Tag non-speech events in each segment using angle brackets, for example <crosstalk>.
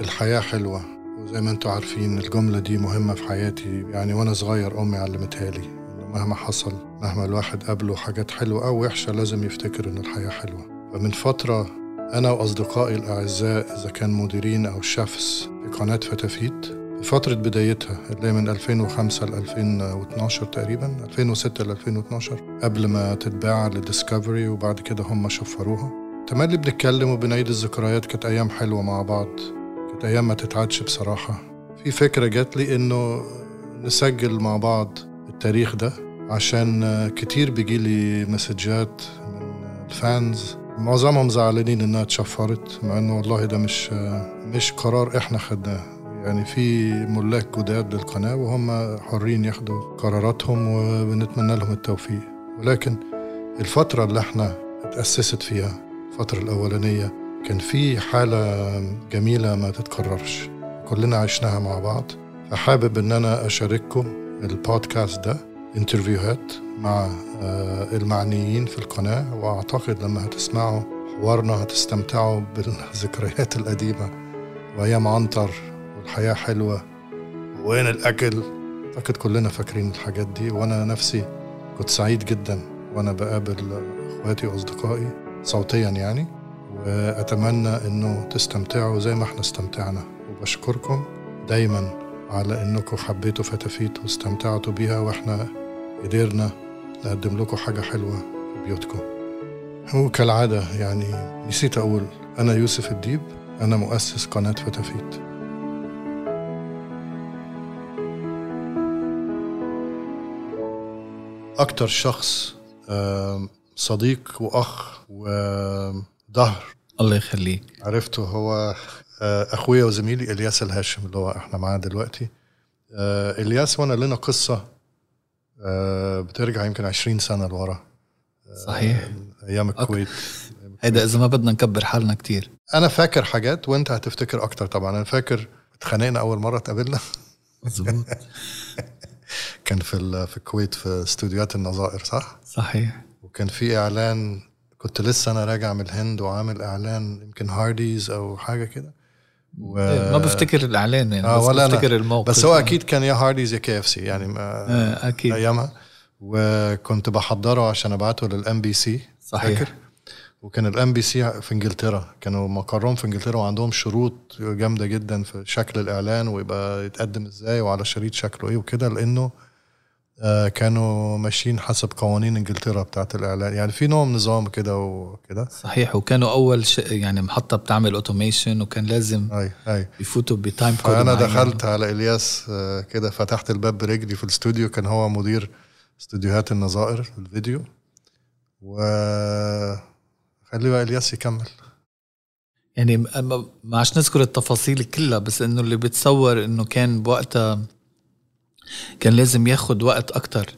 الحياة حلوة وزي ما أنتم عارفين الجملة دي مهمة في حياتي. يعني وأنا صغير أمي علمتها لي انه مهما حصل مهما الواحد قابله حاجات حلوة أو وحشة لازم يفتكر إن الحياة حلوة. فمن فترة أنا وأصدقائي الأعزاء إذا كان مديرين أو شيفs في قناة فتافيت في فترة بدايتها اللي هي من 2005 ل 2012 تقريبا 2006 ل 2012 قبل ما تتباع لديسكفري وبعد كده هم شفروها. تملي بنتكلم وبنعيد الذكريات كانت أيام حلوة مع بعض. كانت أيام ما تتعدش بصراحة. في فكرة جات لي إنه نسجل مع بعض التاريخ ده عشان كتير بيجي لي مسجات من الفانز. معظمهم زعلانين إنها اتشفرت مع إنه والله ده مش مش قرار إحنا خدناه. يعني في ملاك جداد للقناة وهم حرين ياخدوا قراراتهم وبنتمنى لهم التوفيق. ولكن الفترة اللي إحنا اتأسست فيها الفترة الأولانية كان في حالة جميلة ما تتكررش. كلنا عشناها مع بعض. فحابب إن أنا أشارككم البودكاست ده انترفيوهات مع المعنيين في القناة. وأعتقد لما هتسمعوا حوارنا هتستمتعوا بالذكريات القديمة. وايام عنتر والحياة حلوة. وين الأكل؟ أعتقد كلنا فاكرين الحاجات دي. وأنا نفسي كنت سعيد جدا وأنا بقابل إخواتي وأصدقائي صوتيا يعني. وأتمنى إنه تستمتعوا زي ما إحنا استمتعنا. وبشكركم دايما على إنكم حبيتوا فتافيت واستمتعتوا بيها وإحنا قدرنا نقدم لكم حاجة حلوة في بيوتكم. وكالعادة يعني نسيت أقول أنا يوسف الديب أنا مؤسس قناة فتافيت. أكتر شخص صديق وأخ وظهر الله يخليك. عرفته هو أخويا وزميلي إلياس الهاشم اللي هو إحنا معاه دلوقتي. إلياس وأنا لنا قصة بترجع يمكن 20 سنة لورا. صحيح. أيام الكويت. هيدا إذا ما بدنا نكبر حالنا كتير. أنا فاكر حاجات وأنت هتفتكر أكتر طبعا. أنا فاكر اتخانقنا أول مرة اتقابلنا مظبوط. <laughs> كان في في الكويت في استوديوهات النظائر صح؟ صحيح. وكان في إعلان كنت لسه أنا راجع من الهند وعامل إعلان يمكن هارديز أو حاجة كده. و... ما بفتكر الإعلان يعني آه بس ولا بفتكر أنا. الموقف. بس هو أكيد كان يا هارديز يا KFC يعني ما آه أكيد. أيامها. وكنت بحضره عشان أبعته لل MBC صحيح. فاكر؟ وكان ال MBC في إنجلترا. كانوا مقرهم في إنجلترا وعندهم شروط جامدة جدا في شكل الإعلان ويبقى يتقدم إزاي وعلى شريط شكله إيه وكده لأنه كانوا ماشيين حسب قوانين انجلترا بتاعت الإعلان. يعني في نوع من نظام كده وكده. صحيح وكانوا أول شيء يعني محطة بتعمل automation وكان لازم أي أي. يفوتوا ب time code فأنا دخلت على إلياس آه كده فتحت الباب برجلي في الاستوديو. كان هو مدير استوديوهات النظائر الفيديو. و خلي بقى إلياس يكمل. يعني ما عش نذكر التفاصيل كلها بس إنه اللي بتصور إنه كان بوقتها كان لازم ياخد وقت أكتر.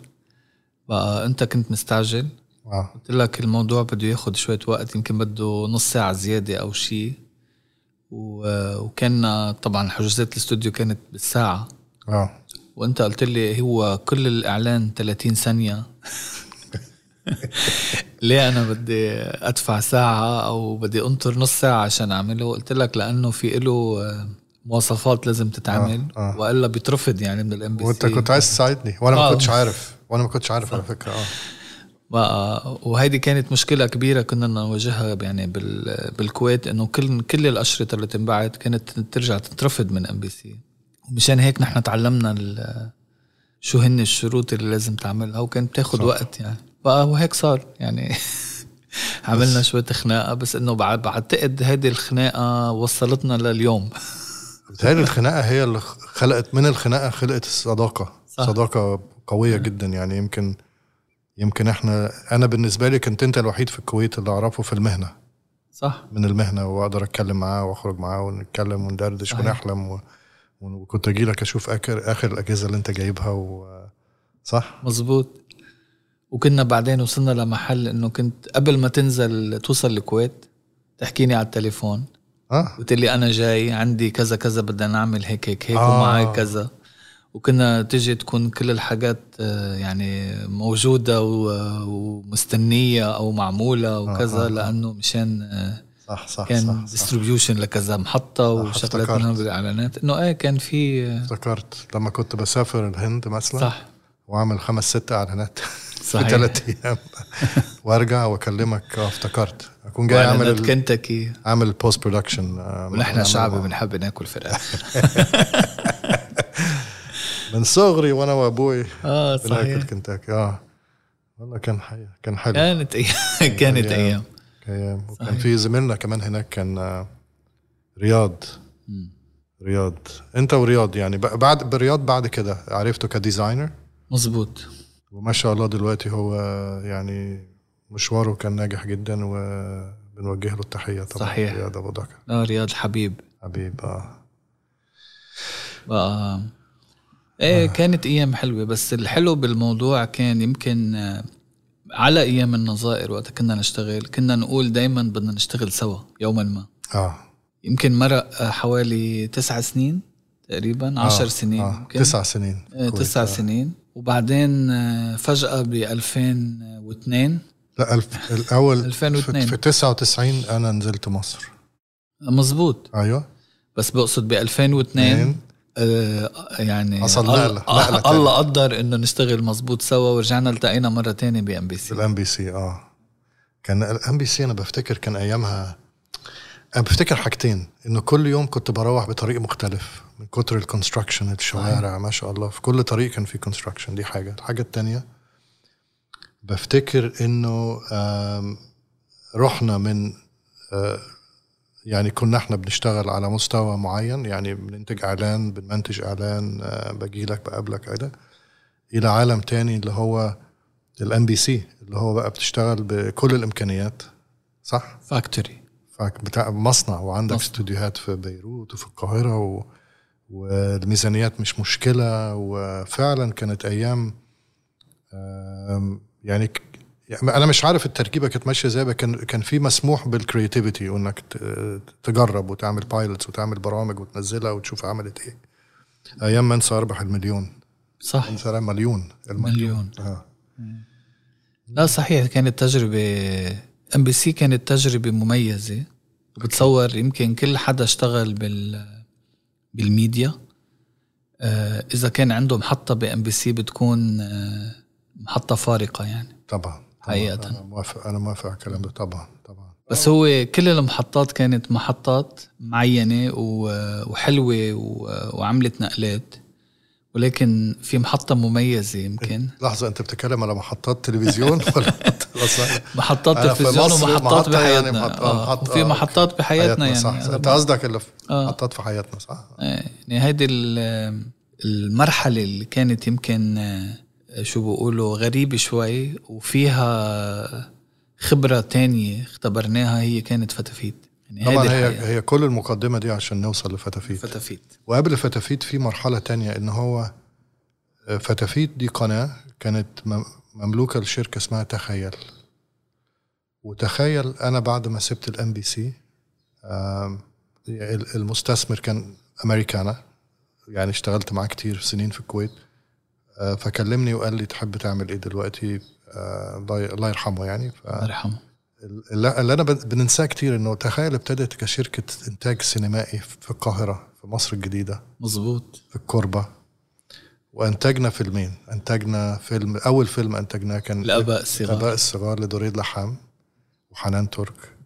بقى أنت كنت مستعجل؟ آه. قلت لك الموضوع بده ياخد شوية وقت يمكن بده نص ساعة زيادة أو شيء وكان طبعا حجوزات الاستوديو كانت بالساعة. آه وأنت قلت لي هو كل الإعلان 30 ثانية. <laughs> ليه أنا بدي أدفع ساعة أو بدي أنطر نص ساعة عشان أعمله؟ قلت لك لأنه في له مواصفات لازم تتعمل آه، آه. وإلا بيترفض يعني من ال MBC وأنت كنت عايز تساعدني وأنا ما آه. كنتش عارف وأنا ما كنتش عارف على فكرة آه. بقى وهيدي كانت مشكلة كبيرة كنا نواجهها يعني بال بالكويت إنه كل كل الأشرطة اللي تنبعت كانت ترجع تترفض من MBC ومشان هيك نحن تعلمنا شو هن الشروط اللي لازم تعملها وكانت بتاخد صح. وقت يعني. بقى وهيك صار يعني. <laughs> عملنا شوية خناقة بس إنه بعد بعتقد هيدي الخناقة وصلتنا لليوم. بتهيألي الخناقة هي اللي خلقت من الخناقة خلقت الصداقة. صح. صداقة قوية جدا. يعني يمكن يمكن إحنا أنا بالنسبة لي كنت أنت الوحيد في الكويت اللي أعرفه في المهنة. صح. من المهنة وأقدر أتكلم معاه وأخرج معاه ونتكلم وندردش صحيح. ونحلم و... وكنت أجي لك أشوف آخر آخر الأجهزة اللي أنت جايبها و... صح؟ مزبوط وكنا بعدين وصلنا لمحل إنه كنت قبل ما تنزل توصل الكويت تحكيني على التليفون. آه قلت لي أنا جاي عندي كذا كذا بدنا نعمل هيك هيك هيك آه. ومعي كذا وكنا تجي تكون كل الحاجات آه، يعني موجودة ومستنية أو معمولة وكذا آه، آه. لأنه مشان آه، صح صح كان صح. distribution لكذا محطة وشغلات. منهم بالإعلانات إنه إيه كان في افتكرت لما كنت بسافر الهند مثلا صح وأعمل خمس ست إعلانات صحيح. ثلاث أيام. <laughs> وأرجع وأكلمك. آه افتكرت. أكون جاي أعمل كنتاكي أعمل ال post production <laughs> ونحن شعبي بنحب ناكل فراخ <laughs> من صغري وأنا وأبوي آه بناكل صحيح. كنتاكي آه. والله كان حي... كان حلو. كانت أيام كانت. أيام. أيام. وكان. في زميلنا كمان هناك كان آه، رياض. رياض. أنت ورياض يعني. بعد برياض بعد كده. عرفته كديزاينر؟ مزبوط وما شاء الله دلوقتي هو يعني مشواره كان ناجح جدا وبنوجه له التحية طبعا صحيح. رياض أبو ذكر آه رياض حبيب حبيب آه بقى إيه كانت أيام حلوة بس الحلو بالموضوع كان يمكن آه، على أيام النظائر وقت كنا نشتغل كنا نقول دايما بدنا نشتغل سوا يوما ما آه يمكن مرق آه، حوالي تسع سنين تقريبا عشر آه. سنين آه. تسع سنين آه،. تسع آه. سنين وبعدين آه، فجأة ب 2002 لا ألف... الأول 2002. في, في 99 أنا نزلت مصر. مزبوط أيوه. بس بقصد ب 2002 آه يعني حصل الله- آه <laughs> الله قدر إنه نشتغل مزبوط سوا ورجعنا التقينا مرة تانية ب MBC ال MBC آه. كان ال MBC أنا بفتكر كان أيامها أنا بفتكر حاجتين إنه كل يوم كنت بروح بطريق مختلف من كتر ال construction الشوارع ما شاء الله في كل طريق كان في construction دي حاجة. الحاجة التانية بفتكر إنه رحنا من آه، يعني كنا إحنا بنشتغل على مستوى معين يعني بننتج إعلان بنمنتج إعلان آه، باجي لك بقابلك كده إلى عالم تاني اللي هو ال MBC اللي هو بقى بتشتغل بكل الإمكانيات صح؟ factory فاك- بتاع مصنع وعندك مصنع. استوديوهات في بيروت وفي القاهرة و... والميزانيات مش مشكلة وفعلا كانت أيام يعني يعني أنا مش عارف التركيبة كانت ماشية إزاي كان كان في مسموح بال creativity وإنك تجرب وتعمل pilots وتعمل برامج وتنزلها وتشوف عملت إيه. أيام ما أنسى أربح المليون. صح. أنسى مليون. مليون. آه. لا صحيح كانت تجربة MBC كانت تجربة مميزة. وبتصور يمكن كل حدا اشتغل بال بالميديا. آه، إذا كان عنده محطة بام بي سي بتكون آه، محطة فارقة يعني. طبعا طبعاً. حقيقة. أنا موافق أنا موافق على الكلام ده. طبعا طبعا. بس هو كل المحطات كانت محطات معينة و- وحلوة و- وعملت نقلات. ولكن في محطة مميزة يمكن. <laughs> لحظة أنت بتتكلم على محطات تلفزيون؟ <laughs> ولا محطات- في تلفزيون ومحطات يعني بحياتنا. محط- آه. محط- وفي آه، محطات بحياتنا يعني صح. أنا انت قصدك اللي آه. محطات في حياتنا صح. آه، يعني هيدي ال- المرحلة اللي كانت يمكن آه، شو بقولوا غريبة شوي وفيها خبرة تانية اختبرناها هي كانت فتافيت. يعني طبعا هي الحقيقة. هي كل المقدمة دي عشان نوصل لفتافيت. فتافيت. وقبل فتافيت في مرحلة تانية إن هو آه، فتافيت دي قناة كانت مم- مملوكة لشركة اسمها تخيل. وتخيل أنا بعد ما سبت ال MBC المستثمر كان أمريكانا. يعني اشتغلت معاه كتير سنين في الكويت. آه، فكلمني وقال لي تحب تعمل إيه دلوقتي؟ آه، الله الله يرحمه يعني. ف... الله يرحمه. اللي أنا بن- بننساه كتير إنه تخيل ابتدت كشركة إنتاج سينمائي في القاهرة في مصر الجديدة. مزبوط في الكوربة. وانتجنا فيلمين. انتجنا فيلم أول فيلم انتجناه كان الآباء الصغار. الآباء الصغار لدوريد لحام وحنان ترك.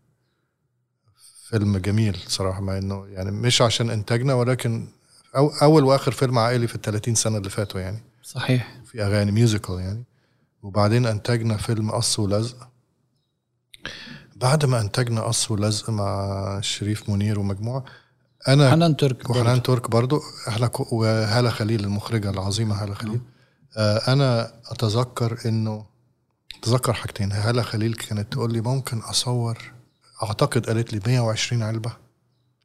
فيلم جميل صراحة مع إنه يعني مش عشان انتجنا ولكن أو أول وآخر فيلم عائلي في ال 30 سنة اللي فاتوا يعني. صحيح. في أغاني ميوزيكال يعني. وبعدين انتجنا فيلم قص ولزق. بعد ما أنتجنا قص ولزق مع شريف منير ومجموعة أنا حنان ترك. وحنان ترك برضو إحنا وهالة خليل المخرجة العظيمة هالة خليل آه أنا أتذكر إنه أتذكر حاجتين هالة خليل كانت تقول لي ممكن أصور أعتقد قالت لي 120 علبة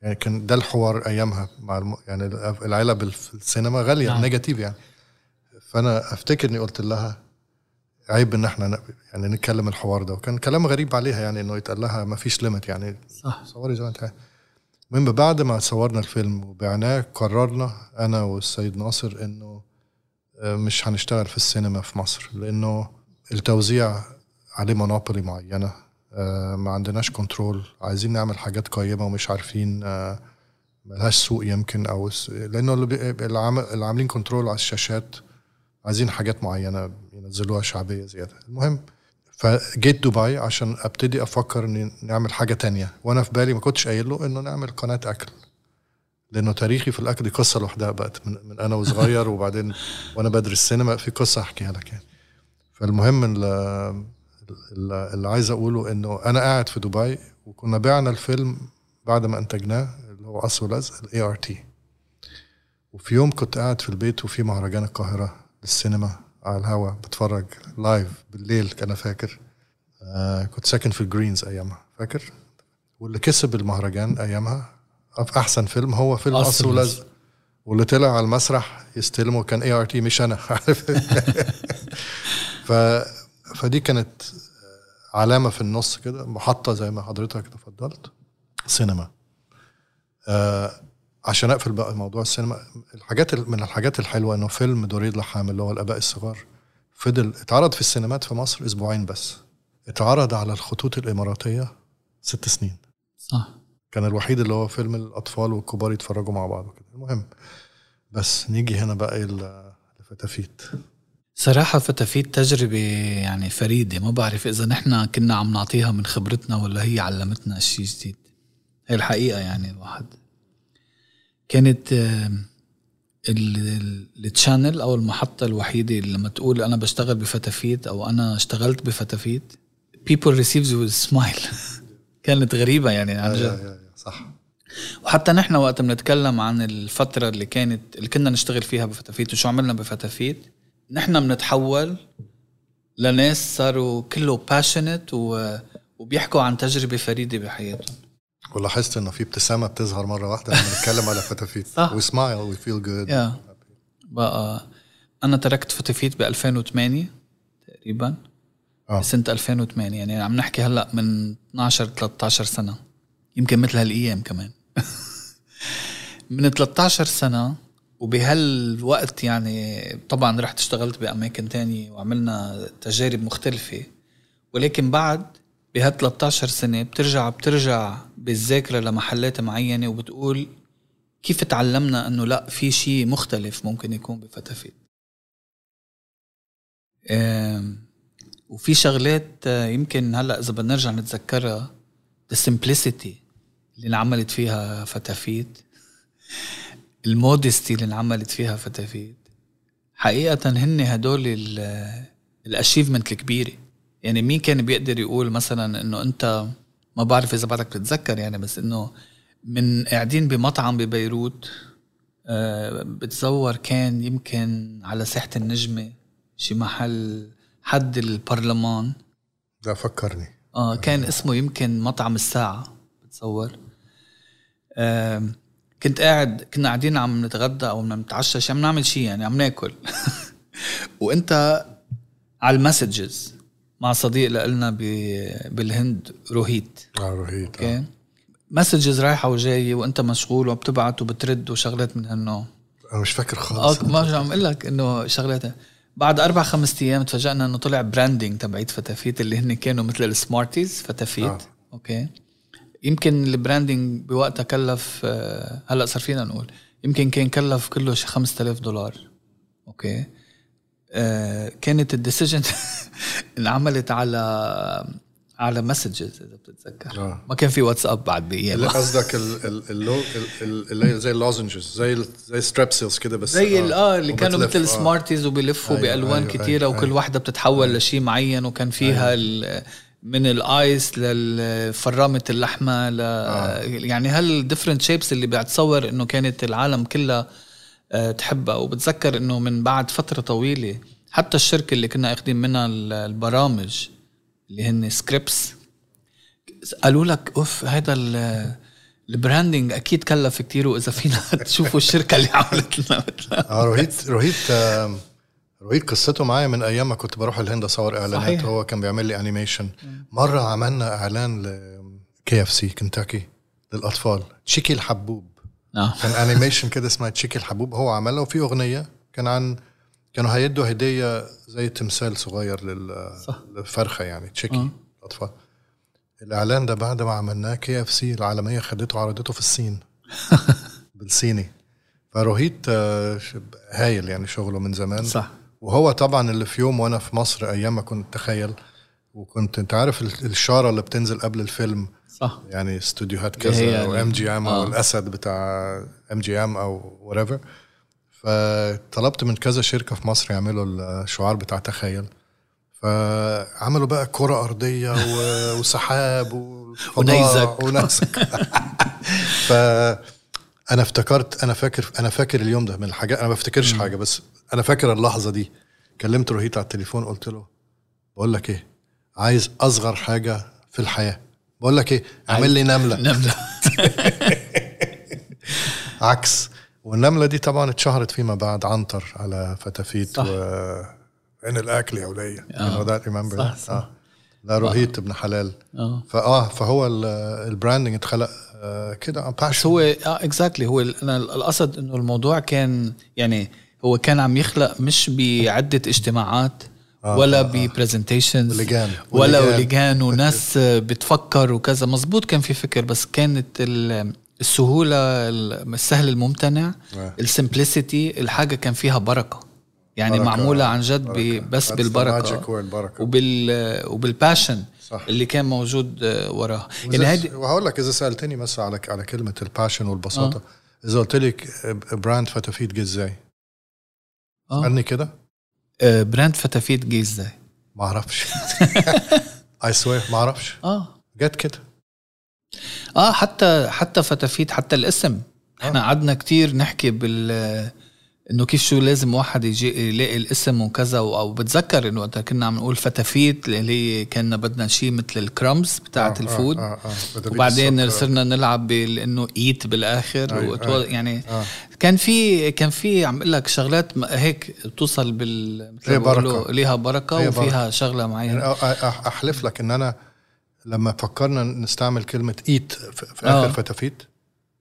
يعني كان ده الحوار أيامها مع الم... يعني العلب في السينما غالية نعم. negative يعني فأنا أفتكر إني قلت لها عيب إن إحنا يعني نتكلم الحوار ده. وكان كلام غريب عليها يعني إنه يتقال لها ما فيش limit يعني. صح. صوري زي ما انت. المهم بعد ما صورنا الفيلم وبعناه قررنا أنا والسيد ناصر إنه آه، مش هنشتغل في السينما في مصر لإنه التوزيع عليه monopoly معينة. آه، ما عندناش control عايزين نعمل حاجات قيمة ومش عارفين آه، ملهاش سوق يمكن أو لإنه اللي عاملين control على الشاشات عايزين حاجات معينة ينزلوها شعبية زيادة. المهم فجيت دبي عشان أبتدي أفكر إني نعمل حاجة تانية. وأنا في بالي ما كنتش قايل له إنه نعمل قناة أكل. لأنه تاريخي في الأكل دي قصة لوحدها بقت من, من أنا وصغير. <laughs> وبعدين وأنا بدرس سينما في قصة أحكيها لك يعني. فالمهم اللي, اللي عايز أقوله إنه أنا قاعد في دبي وكنا بعنا الفيلم بعد ما أنتجناه اللي هو قص ولزق ال ART وفي يوم كنت قاعد في البيت وفي مهرجان القاهرة. للسينما على الهوا بتفرج live بالليل أنا فاكر. آه كنت ساكن في ال Greens أيامها فاكر؟ واللي كسب المهرجان أيامها في أحسن فيلم هو فيلم قص ولزق واللي طلع على المسرح يستلمه كان ART مش أنا. <laughs> عارف؟ ف فدي كانت علامة في النص كده محطة زي ما حضرتك تفضلت. سينما. آه عشان أقفل بقى موضوع السينما الحاجات من الحاجات الحلوة إنه فيلم دوريد لحام اللي هو الآباء الصغار فضل اتعرض في السينمات في مصر أسبوعين بس اتعرض على الخطوط الإماراتية ست سنين. صح. كان الوحيد اللي هو فيلم الأطفال والكبار يتفرجوا مع بعض وكده. المهم بس نيجي هنا بقى الفتافيت صراحة فتافيت تجربة يعني فريدة ما بعرف إذا نحن كنا عم نعطيها من خبرتنا ولا هي علمتنا شيء جديد. هي الحقيقة يعني الواحد كانت ال- ال channel أو المحطة الوحيدة اللي لما تقول أنا بشتغل بفتافيت أو أنا اشتغلت بفتافيت people receives you with smile. <laughs> كانت غريبة يعني عن جد. صح. وحتى نحن وقت بنتكلم عن الفترة اللي كانت اللي كنا نشتغل فيها بفتافيت وشو عملنا بفتافيت نحن بنتحول لناس صاروا كله passionate. وبيحكوا عن تجربة فريدة بحياتهم. ولاحظت إنه في ابتسامة بتظهر مرة واحدة لما نتكلم على <laughs> فتافيت صح. we smile we feel good بقى أنا تركت فتافيت ب 2008 تقريبا. آه. سنة 2008 يعني عم نحكي هلأ من 12 13 سنة. يمكن مثل هالأيام كمان. <laughs> من 13 سنة وبهالوقت يعني طبعا رحت اشتغلت بأماكن تانية وعملنا تجارب مختلفة. ولكن بعد بهال 13 سنة بترجع بترجع بالذاكرة لمحلات معينة وبتقول كيف تعلمنا إنه لا في شيء مختلف ممكن يكون بفتافيت وفي شغلات آه، يمكن هلأ إذا بدنا نرجع نتذكرها the simplicity اللي انعملت فيها فتافيت <laughs> ال modesty اللي انعملت فيها فتافيت حقيقة هن هدول ال achievement الكبيرة. يعني مين كان بيقدر يقول مثلا إنه أنت ما بعرف إذا بعدك بتتذكر يعني بس إنه من قاعدين بمطعم ببيروت آه، بتصور كان يمكن على ساحة النجمة شي محل حد البرلمان. ده فكرني. آه كان اسمه يمكن مطعم الساعة بتصور آم، كنت قاعد كنا قاعدين عم نتغدى أو عم نتعشى شي عم نعمل شيء يعني عم ناكل. <laughs> وأنت على ال messages. مع صديق لنا بالهند روهيت. آه رهيب أوكي. مسجز رايحة وجاية وأنت مشغول وبتبعت وبترد وشغلات من هالنوع. أنا مش فاكر خالص. آه ما عم أقول لك إنه شغلات. بعد أربع خمس أيام تفاجئنا إنه طلع branding تبعيت فتافيت اللي هن كانوا مثل السمارتيز فتافيت. آه. آه. okay. يمكن ال branding بوقتها كلف آه، هلأ صار فينا نقول يمكن كان كلف كله شي 5000 دولار. okay. آه كانت ال decision <laughs> انعملت على على messages إذا بتتذكر. آه. ما كان في واتساب بعد اللي بايامها قصدك زي ال lozenges زي زي ستريبسيلز كده بس. زي ال- آه. اللي كانوا مثل آه. سمارتيز وبيلفوا أيوة، بألوان أيوة، كتيرة أيوة، وكل. واحدة بتتحول لشيء معين وكان فيها من ال ice لفرامه اللحمة ل يعني هال different shapes اللي بتصور إنه كانت العالم كلها آه، تحبها. وبتذكر إنه من بعد فترة طويلة حتى الشركة اللي كنا اخذين منها ال- البرامج اللي هن Scripps قالوا لك أوف هذا ال- ال branding أكيد كلف كتير وإذا فينا <laughs> تشوفوا الشركة اللي عملت لنا آه روهيت روهيت آم، روهيت قصته. معايا من أيام ما كنت بروح الهند اصور إعلانات صحيح. هو كان بيعمل لي animation مرة عملنا إعلان ل KFC كنتاكي للأطفال. تشيكي الحبوب. كان animation كده اسمها تشيكي الحبوب هو عملها وفي أغنية كان عن كانوا هيدوا هدية زي تمثال صغير. للفرخة يعني تشيكي آه. الأطفال. الإعلان ده بعد ما عملناه KFC العالمية خدته وعرضته في الصين. <laughs> بالصيني. فروهيت آه، هايل يعني شغله من زمان. صح. وهو طبعا اللي في يوم وأنا في مصر أيام ما كنت تخيل. وكنت أنت عارف ال- الشارة اللي بتنزل قبل الفيلم صح. يعني استوديوهات كذا يعني- أو MGM أو آه. الأسد بتاع MGM أو whatever فطلبت من كذا شركة في مصر يعملوا الشعار بتاع تخيل. فعملوا بقى كرة أرضية <laughs> وسحاب ونيزك. ونيزك. <laughs> فأنا افتكرت أنا فاكر أنا فاكر اليوم ده من الحاجات أنا ما بفتكرش حاجة بس أنا فاكر اللحظة دي. كلمت روهيت على التليفون قلت له بقول لك إيه عايز أصغر حاجة في الحياة. بقول لك إيه اعمل لي نملة <laughs> نملة <laughs> عكس والنملة دي طبعا اتشهرت فيما بعد عنتر على فتافيت صح. و عين الأكل يا ولية آه. remember صح،؟ صح. آه. لا روهيت ابن حلال آه فاه فهو ال- ال branding اتخلق آه، كده بس passion. هو آه exactly هو أنا القصد إنه الموضوع كان يعني هو كان عم يخلق مش بعدة اجتماعات آه، ولا آه، آه. ب presentations ولجان. ولا ولجان. <laughs> وناس بتفكر وكذا مزبوط كان في فكر بس كانت ال- السهولة ال- السهل الممتنع آه. ال simplicity الحاجة كان فيها بركة يعني بركة، معمولة آه، عن جد بركة. بس That's the بالبركة magic word، بركة. وبال وبال passion صح. اللي كان موجود آه، وراها يعني هيدي وهقول لك إذا سألتني مثلا على على كلمة ال passion والبساطة إذا قلت لك brand فتافيت جه إزاي؟ آه قالني كده آه، brand فتافيت جه إزاي؟ ما أعرفش. <laughs> I swear ما أعرفش. آه. جت كده. آه حتى حتى فتافيت حتى الاسم. إحنا قعدنا كتير نحكي بال إنه كيف شو لازم واحد يجي يلاقي الاسم وكذا أو بتذكر إنه وقتها كنا عم نقول فتافيت اللي هي كنا بدنا شيء مثل ال crumbs بتاعت آه، ال food آه آه آه. وبعدين. صرنا نلعب بال- انه eat بالآخر وتو... أيوة. يعني آه. كان في كان في عم أقول لك شغلات هيك بتوصل بال مثل بيقولوا بركة. ليها بركة هي وفيها شغلة معينة يعني أحلف لك إن أنا لما فكرنا نستعمل كلمة eat في في آه. اخر فتافيت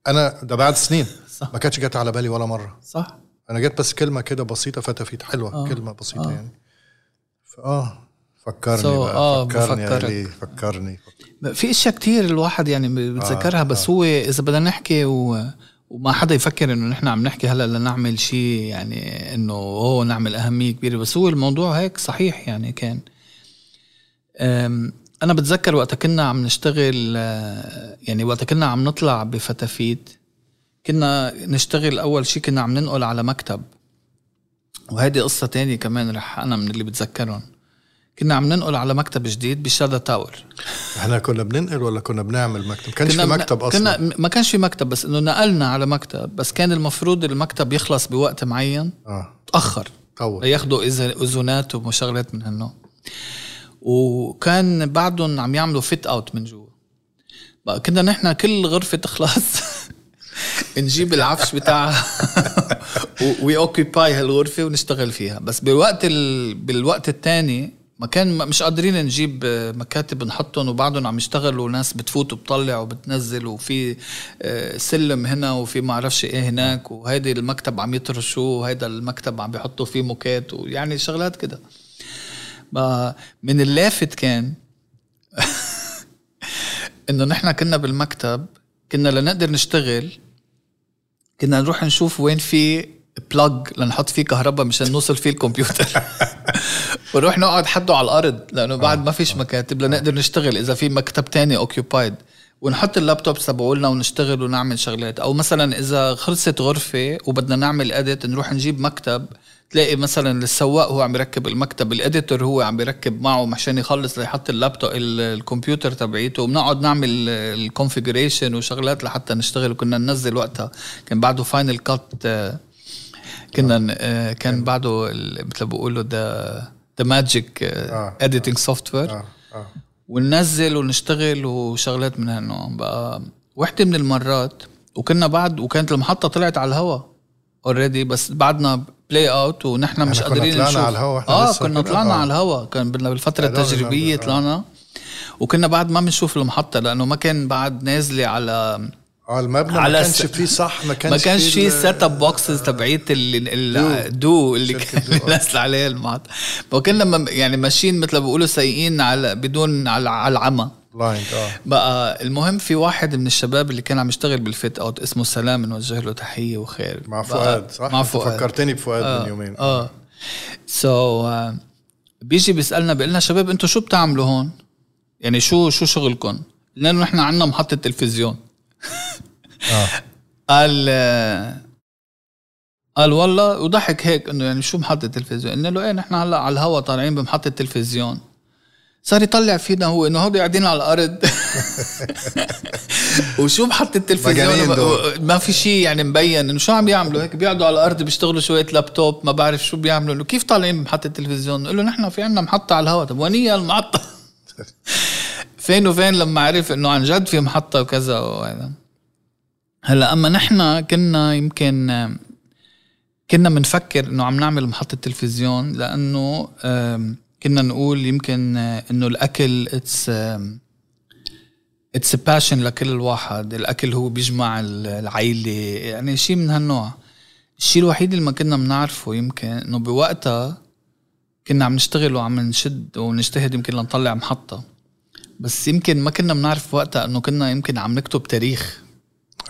أنا ده بعد سنين <laughs> صح. ما كانتش جت على بالي ولا مرة صح أنا جت بس كلمة كده بسيطة فتافيت حلوة آه. كلمة بسيطة آه. يعني. فاه فكرني So، بقى آه، فكرني. علي فكرني في أشياء كتير الواحد يعني بتذكرها بس هو إذا بدنا نحكي و... وما حدا يفكر إنه نحن عم نحكي هلأ لنعمل شيء يعني إنه اوه نعمل أهمية كبيرة. بس هو الموضوع هيك صحيح يعني كان. أم، أنا بتذكر وقت كنا عم نشتغل آه، يعني وقت كنا عم نطلع بفتافيت. كنا نشتغل أول شيء كنا عم ننقل على مكتب. وهيدي قصة تانية كمان رح أنا من اللي بتذكرهم. كنا عم ننقل على مكتب جديد ب Shatha Tower. إحنا كنا بننقل ولا كنا بنعمل مكتب؟ كانش في كنا من- مكتب أصلا. كنا ما كانش في مكتب بس إنه نقلنا على مكتب. بس كان المفروض المكتب يخلص بوقت معين. آه. تأخر. طول إذا- إذونات وشغلات من هالنوع وكان بعدهم عم يعملوا fit out من جوا. كنا نحن كل غرفة تخلص. <laughs> نجيب العفش بتاعها و we occupy هالغرفة ونشتغل فيها. بس بالوقت ال... بالوقت الثاني ما كان مش قادرين نجيب مكاتب نحطهم وبعدهم عم يشتغلوا ناس بتفوت وبتطلع وبتنزل وفي آه، سلم هنا وفي ما أعرفش إيه هناك وهيدي المكتب عم يطرشوه وهيدا المكتب عم بيحطوا فيه موكيت ويعني شغلات كده. من اللافت كان <laughs> إنه نحن كنا بالمكتب كنا لنقدر نشتغل كنا نروح نشوف وين في بلاج لنحط فيه كهرباء مشان نوصل فيه الكمبيوتر. <laughs> ونروح نقعد حده على الأرض لأنه بعد ما فيش مكاتب لنقدر نشتغل إذا في مكتب تاني occupied ونحط اللابتوب تبعولنا ونشتغل ونعمل شغلات. أو مثلا إذا خلصت غرفة وبدنا نعمل edit نروح نجيب مكتب تلاقي مثلا السواق هو عم يركب المكتب ال editor هو عم بيركب معه عشان يخلص ليحط اللابتوب ال- الكمبيوتر تبعيته وبنقعد نعمل ال configuration وشغلات لحتى نشتغل. وكنا ننزل وقتها كان بعده Final Cut كنا آه، كان بعده مثل بقولوا the the magic آه، editing software وننزل ونشتغل وشغلات من هالنوع. بقى وحدة من المرات وكنا بعد وكانت المحطة طلعت على الهواء already بس بعدنا playout ونحن مش قادرين طلعنا نشوف على الهوا آه كنا؟ طلعنا آه. على الهواء كان بدنا بالفترة التجريبية. آه. طلعنا وكنا بعد ما بنشوف المحطة لأنه ما كان بعد نازلة على آه المبنى ما على كانش س- فيه صح ما كانش ما كانش في ال- سيت اب بوكسز تبعيت اللي دو اللي دو. نازل عليها المحطة فكنا م- يعني ماشيين مثل ما بيقولوا سايقين على بدون على على العمى blind آه بقى المهم في واحد من الشباب اللي كان عم يشتغل بال fit out اسمه سلام نوجه له تحية وخير مع فؤاد صح؟ مع فؤاد فكرتني بفؤاد آه. من يومين آه so, uh, بيجي بيسألنا بيقول لنا شباب أنتم شو بتعملوا هون؟ يعني شو شو شغلكم؟ قلنا له نحن عندنا محطة تلفزيون <laughs> آه قال آه، قال والله وضحك هيك إنه يعني شو محطة تلفزيون؟ قلنا له إيه نحن هلا على الهوا طالعين بمحطة تلفزيون صار يطلع فينا هو إنه هودي قاعدين على الأرض. <laughs> وشو محطة التلفزيون. ما في شيء يعني مبين إنه شو عم يعملوا؟ هيك بيقعدوا على الأرض بيشتغلوا شوية لابتوب ما بعرف شو بيعملوا. إنه كيف طالعين بمحطة التلفزيون؟ نقول له نحن في عنا محطة على الهواء طب وين هي المحطة؟ <laughs> فين وفين لما عرف إنه عن جد في محطة وكذا وهذا. هلأ أما نحن كنا يمكن كنا بنفكر إنه عم نعمل محطة تلفزيون لأنه كنا نقول يمكن آه، إنه الأكل it's it's passion لكل الواحد. الأكل هو بيجمع ال- العيلة. يعني شيء من هالنوع. الشيء الوحيد اللي ما كنا بنعرفه يمكن إنه بوقتها كنا عم نشتغل وعم نشد ونجتهد يمكن لنطلع محطة. بس يمكن ما كنا بنعرف وقتها إنه كنا يمكن عم نكتب تاريخ.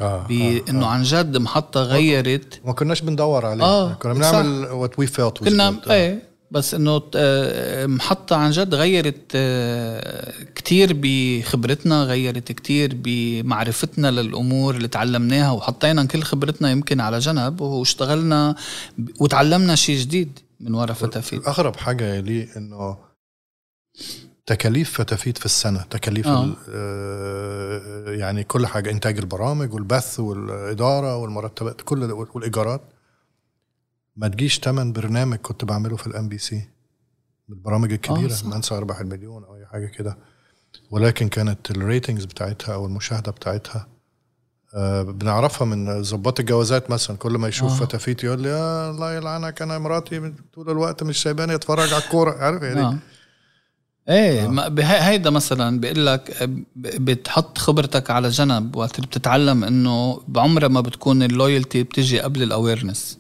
آه بانه عن جد محطة غيرت. ما كناش بندور عليه آه، كنا. بنعمل what we felt كنا إيه بس إنه آه، محطة عن جد غيرت آه، كتير بخبرتنا غيرت كتير بمعرفتنا للأمور اللي تعلمناها وحطينا كل خبرتنا يمكن على جنب واشتغلنا وتعلمنا شيء جديد من ورا فتافيت أغرب حاجة لي إنه تكاليف فتافيت في السنة تكاليف آه. يعني كل حاجة إنتاج البرامج والبث والإدارة والمرتبات كل ده والإيجارات ما تجيش تمن برنامج كنت بعمله في ال MBC البرامج الكبيرة صح. من سيربح المليون أو أي حاجة كده. ولكن كانت ال ratings بتاعتها أو المشاهدة بتاعتها آه، بنعرفها من ظباط الجوازات مثلا. كل ما يشوف آه. فتافيت يقول لي يا الله يلعنك أنا مراتي من- طول الوقت مش سايباني أتفرج على الكورة. <laughs> عارف يعني؟ آه. إيه ما بهي- هيدا مثلا بيقول لك بتحط خبرتك على جنب وقت بتتعلم إنه بعمرها ما بتكون ال loyalty بتجي قبل ال awareness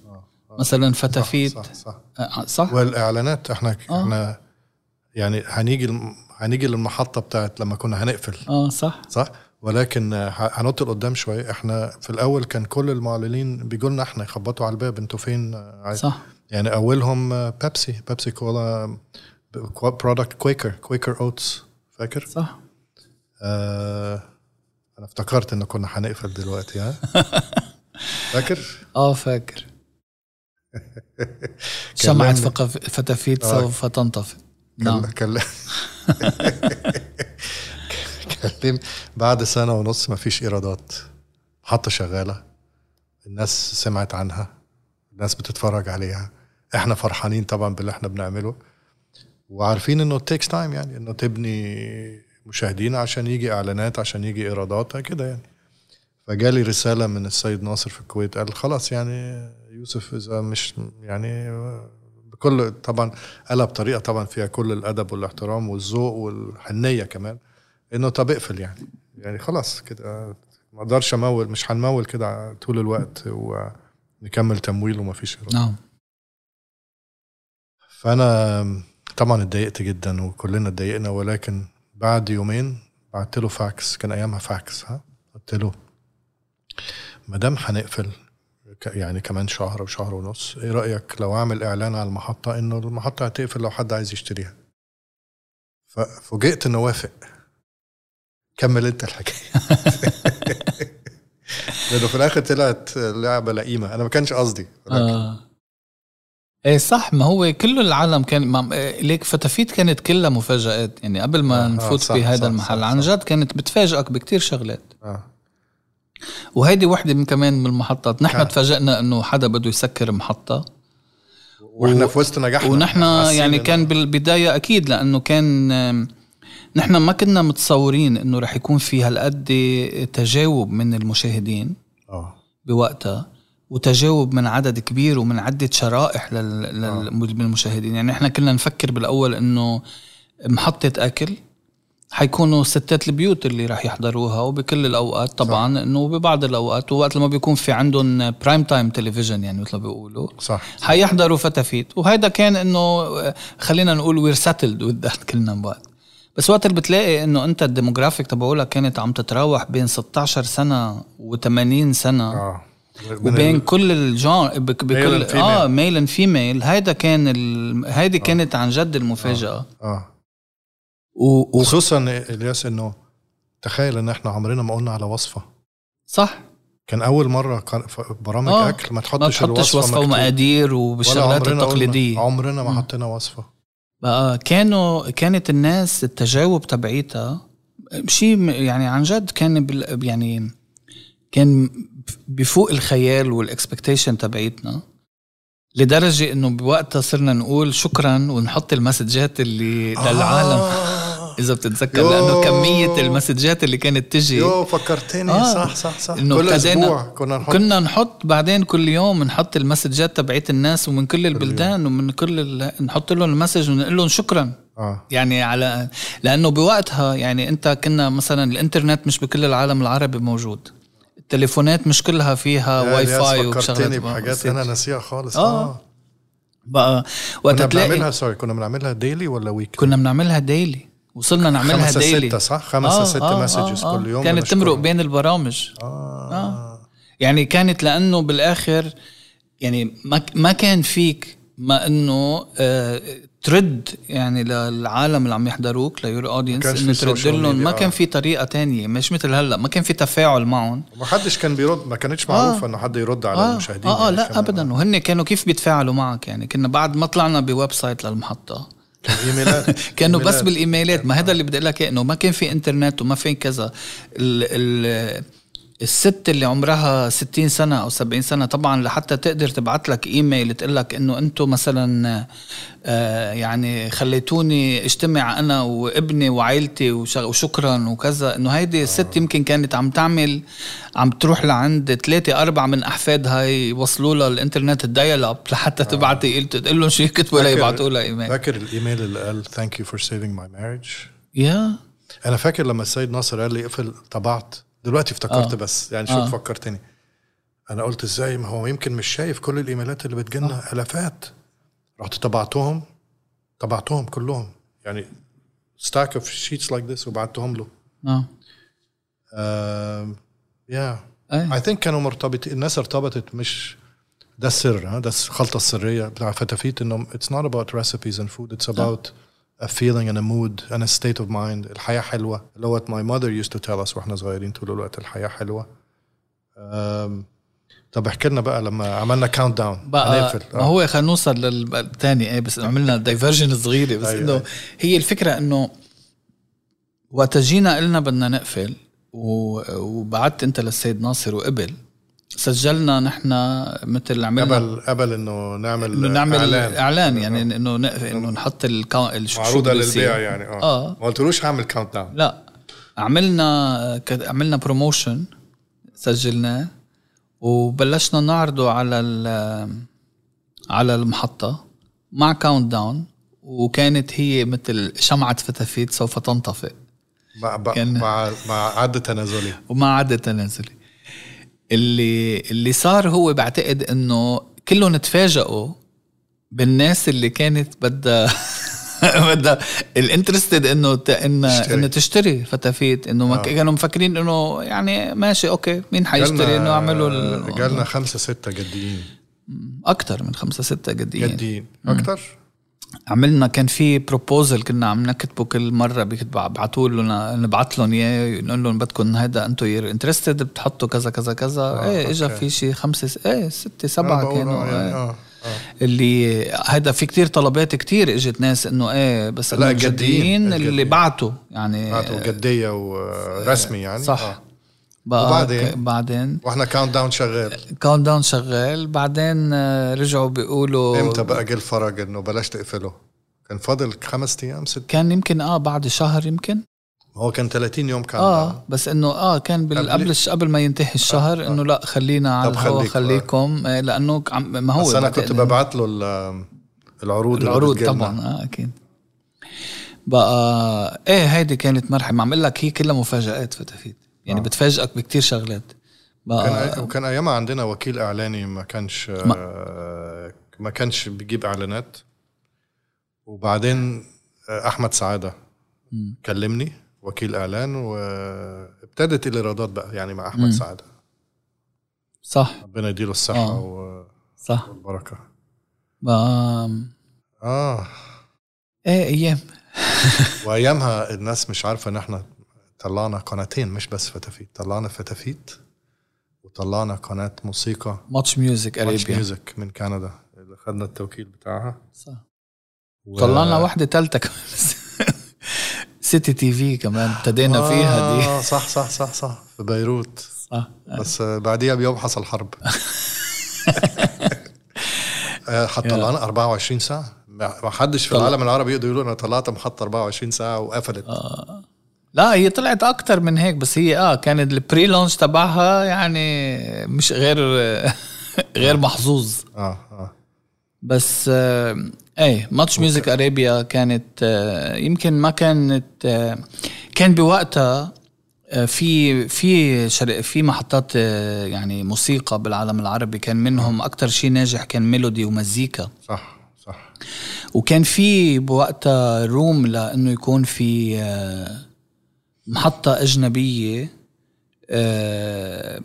مثلا فتافيت. صح صح. آه، صح؟ والإعلانات إحنا آه. إحنا يعني هنيجي هنيجي للمحطة بتاعت لما كنا هنقفل. آه صح. صح؟ ولكن هنط لقدام شوية. إحنا في الأول كان كل المعلنين بيجوا لنا إحنا يخبطوا على الباب أنتوا فين؟ عايز- صح. يعني أولهم بيبسي بيبسي كولا product Quaker Quaker Oats فاكر؟ صح. آه أنا افتكرت إن كنا هنقفل دلوقتي ها؟ <laughs> فاكر؟ آه فاكر. <laughs> شمعة فتافيت آه. سوف تنطفئ نعم. كل... <laughs> كلم بعد سنة ونص ما فيش إيرادات. محطة شغالة. الناس سمعت عنها. الناس بتتفرج عليها. إحنا فرحانين طبعا باللي إحنا بنعمله. وعارفين إنه takes time يعني إنه تبني مشاهدين عشان يجي إعلانات عشان يجي إيرادات كده يعني. فجالي رسالة من السيد ناصر في الكويت قال خلاص يعني يوسف إذا مش يعني بكل طبعا قالها بطريقة طبعا فيها كل الأدب والاحترام والذوق والحنية كمان إنه طب اقفل يعني. يعني خلاص كده ما أقدرش أمول مش هنمول كده طول الوقت ونكمل تمويل وما فيش. نعم. فأنا طبعا اتضايقت جدا وكلنا اتضايقنا ولكن بعد يومين بعت له فاكس كان أيامها فاكس ها؟ قلت له ما دام هنقفل يعني كمان شهر أو شهر ونص. إيه رأيك لو أعمل إعلان على المحطة إنه المحطة هتقفل لو حد عايز يشتريها؟ ففوجئت إنه وافق. كمل أنت الحكاية. <laughs> لأنه في الآخر طلعت لعبة لئيمة. أنا ما كانش قصدي آه. إيه صح ما هو كل العالم كان ليك فتافيت كانت كلها مفاجآت. يعني قبل ما آه، آه، نفوت صح، بهذا المحل صح، عن. جد كانت بتفاجئك بكتير شغلات. آه. وهيدي وحدة من كمان من المحطات. نحن كان. تفاجئنا إنه حدا بده يسكر محطة. وإحنا و- في وسط نجاحنا. ونحن حاسين يعني كان بالبداية أكيد لأنه كان نحن ما كنا متصورين إنه رح يكون في هالقد تجاوب من المشاهدين آه. بوقتها وتجاوب من عدد كبير ومن عدة شرائح لل... لل... من المشاهدين. يعني إحنا كنا نفكر بالأول إنه محطة أكل حيكونوا ستات البيوت اللي راح يحضروها وبكل الأوقات طبعا إنه ببعض الأوقات ووقت لما بيكون في عندهم prime time تلفزيون يعني مثل ما بيقولوا صح. حيحضروا فتافيت وهيدا كان إنه خلينا نقول we're settled with that كلنا بعد بس وقت اللي بتلاقي إنه أنت ال demographic تبعولك كانت عم تتراوح بين 16 سنة و80 سنة آه. وبين كل الجون بك- بكل. آه male and female هيدا كان ال... هيدي كانت عن جد المفاجأة. آه. و... و... وخصوصا إلياس إنه تخيل إن إحنا عمرنا ما قلنا على وصفة صح كان أول مرة برامج آه. أكل ما ما تحطش تحطش الوصفة وصفة. ومقادير وبالشغلات التقليدية عمرنا ما. حطينا وصفة بقى كانوا كانت الناس التجاوب تبعيتها شيء يعني عن جد كان بال يعني كان بفوق الخيال والاكسبكتيشن تبعيتنا لدرجة إنه بوقتها صرنا نقول شكرا ونحط المسجات اللي للعالم. آه. إذا بتتذكر يو. لأنه كمية المسجات اللي كانت تجي. يو فكرتني. آه. صح صح صح. إنه كل أسبوع كنا نحط. كنا نحط بعدين كل يوم نحط المسجات تبعيت الناس ومن كل البلدان ومن كل ال... نحط لهم ال message ونقول لهم شكرا. آه. يعني على لأنه بوقتها يعني أنت كنا مثلا الإنترنت مش بكل العالم العربي موجود. التليفونات مش كلها فيها واي فاي فكرتني بحاجات أنا ناسيها خالص. آه. آه. بقى وقت كنا تلاقي بنعملها sorry كنا بنعملها daily ولا week كنا بنعملها daily وصلنا نعملها خمسة daily ستة صح؟ خمسة ستة messages كل يوم كانت. تمرق بين البرامج. آه. آه. يعني كانت لأنه بالآخر يعني ما ما كان فيك ما إنه آه ترد يعني للعالم اللي عم يحضروك ل your audience إنه ترد لهم ما آه. كان في طريقة تانية مش مثل هلأ ما كان في تفاعل معهم. ما حدش كان بيرد ما كانتش معروفة إنه حد يرد على آه. المشاهدين آه, آه يعني لأ. ابدا. وهن كانوا كيف بيتفاعلوا معك؟ يعني كنا بعد ما طلعنا ب website للمحطة. إيميلات. <laughs> كانوا بس. بالإيميلات. ما هذا اللي بدي أقول لك إيه، إنه ما كان في إنترنت وما في كذا. ال ال الست اللي عمرها 60 سنة أو 70 سنة طبعا لحتى تقدر تبعت لك إيميل تقول لك إنه أنتم مثلا آه يعني خليتوني اجتمع أنا وابني وعائلتي وش- وشكرا وكذا. إنه هيدي الست يمكن كانت عم تعمل عم تروح لعند ثلاثة أربعة من أحفادها يوصلوا لها الإنترنت ال dial-up لحتى تبعتي تقول لهم شو يكتبوا لها يبعتوا لها إيميل. فاكر الإيميل اللي قال thank you for saving my marriage يا أنا فاكر لما السيد ناصر قال لي اقفل طبعت. دلوقتي افتكرت آه. بس. يعني شو آه. فكرتني. أنا قلت إزاي؟ ما هو يمكن مش شايف كل الإيميلات اللي بتجيلنا ألافات. رحت طبعتهم طبعتهم كلهم. يعني stack of sheets like this وبعتهم له. آه. yeah. I think كانوا مرتبطين الناس ارتبطت مش ده السر ها ده الخلطة السرية. بتاع فتافيت انه it's not about recipes and food. It's about a feeling and a mood and a state of mind. الحياة حلوة. اللي هو what my mother used to tell us وإحنا صغيرين طول الوقت. الحياة حلوة. أم، طب احكي لنا بقى لما عملنا countdown بقى ما هو خلينا نوصل للثاني إيه بس عملنا diversion صغيره بس أيوة، إنه أيوة. هي الفكرة إنه وقت جينا قلنا بدنا نقفل وبعت أنت للسيد ناصر وقبل. سجلنا نحن مثل عملنا قبل قبل إنه نعمل إنه نعمل إعلان. إعلان يعني إنه نقف إنه نحط الكا... الش- شو معروضة. للبيع يعني آه, آه. ما قلتلوش هعمل countdown لا عملنا عملنا promotion سجلناه وبلشنا نعرضه على على المحطة مع countdown وكانت هي مثل شمعة فتافيت سوف تنطفئ. مع مع مع عد تنازلي. وما عاد تنازلي. اللي اللي صار هو بعتقد إنه كلهم تفاجئوا بالناس اللي كانت بدها <laughs> بدها ال interested إنه ت- ان. إنه تشتري فتافيت إنه ما آه. كانوا مفكرين إنه يعني ماشي okay مين حيشتري إنه يعملوا ال- جالنا خمسة ستة جديين أكثر من خمسة ستة جديين جديين أكتر عملنا كان في proposal كنا عم نكتبه كل مرة بيبعتوا لنا نبعث لهم إياه نقول لهم بدكم هيدا أنتم you're interested بتحطوا كذا كذا كذا آه، إيه اجى. في شي خمسة س- إيه سبعة بقول كانوا آه، يعني إيه. آه. آه. اللي هيدا في كتير طلبات كتير إجت ناس إنه إيه بس لا، الجديين اللي. بعتوا يعني بعتوا جدية ورسمي يعني صح آه. وبعدين؟ بعدين؟ وإحنا countdown شغال. countdown شغال. بعدين آه، رجعوا بيقولوا إمتى بقى جه الفرج إنه بلاش تقفله؟ كان فاضل خمس أيام ست؟ كان يمكن آه بعد شهر يمكن. هو كان 30 يوم count آه down بس إنه آه كان بال- قبل- قبل ما ينتهي الشهر آه. إنه لا خلينا على الهوا خليك،. خليكم. آه لأنه عم- ما هو بس أنا كنت ببعت له ال- العروض العروض. طبعا آه أكيد. بقى إيه هيدي كانت مرحلة. عم أقول لك هي كلها مفاجآت فتافيت يعني آه. بتفاجئك بكتير شغلات. كان بقى وكان أيامها عندنا وكيل إعلاني ما كانش آه، ما كانش بيجيب إعلانات. وبعدين آه، أحمد سعادة كلمني وكيل إعلان وابتدت الإيرادات بقى يعني مع أحمد سعد صح. ربنا يديله الصحة آه. و- صح. والبركة. آم، آه. إيه أيام. <laughs> وأيامها الناس مش عارفة إن إحنا طلعنا قناتين مش بس فتافيت. طلعنا فتافيت وطلعنا قناة موسيقى. Much Music Much Music من كندا. اللي خدنا التوكيل بتاعها. صح. و- طلعنا واحدة تالتة <laughs> كمان. City TV كمان ابتدينا فيها دي. آه صح صح صح صح. في بيروت. صح. بس آه، بعديها بيوم حصل حرب. <laughs> آه، حطلعنا 24 ساعة. ما حدش في. العالم العربي يقدر يقول أنا طلعت محطة 24 ساعة وقفلت. لا هي طلعت أكتر من هيك بس هي آه كانت ال pre-launch تبعها يعني مش غير <laughs> غير محظوظ. آه آه. بس آه إيه Much Music Arabia كانت آه يمكن ما كانت آه كان بوقتها آه في في في محطات آه يعني موسيقى بالعالم العربي كان منهم أكتر شيء ناجح كان ميلودي ومزيكا. صح صح. وكان في بوقتها room لإنه يكون في آه، محطة أجنبية آه،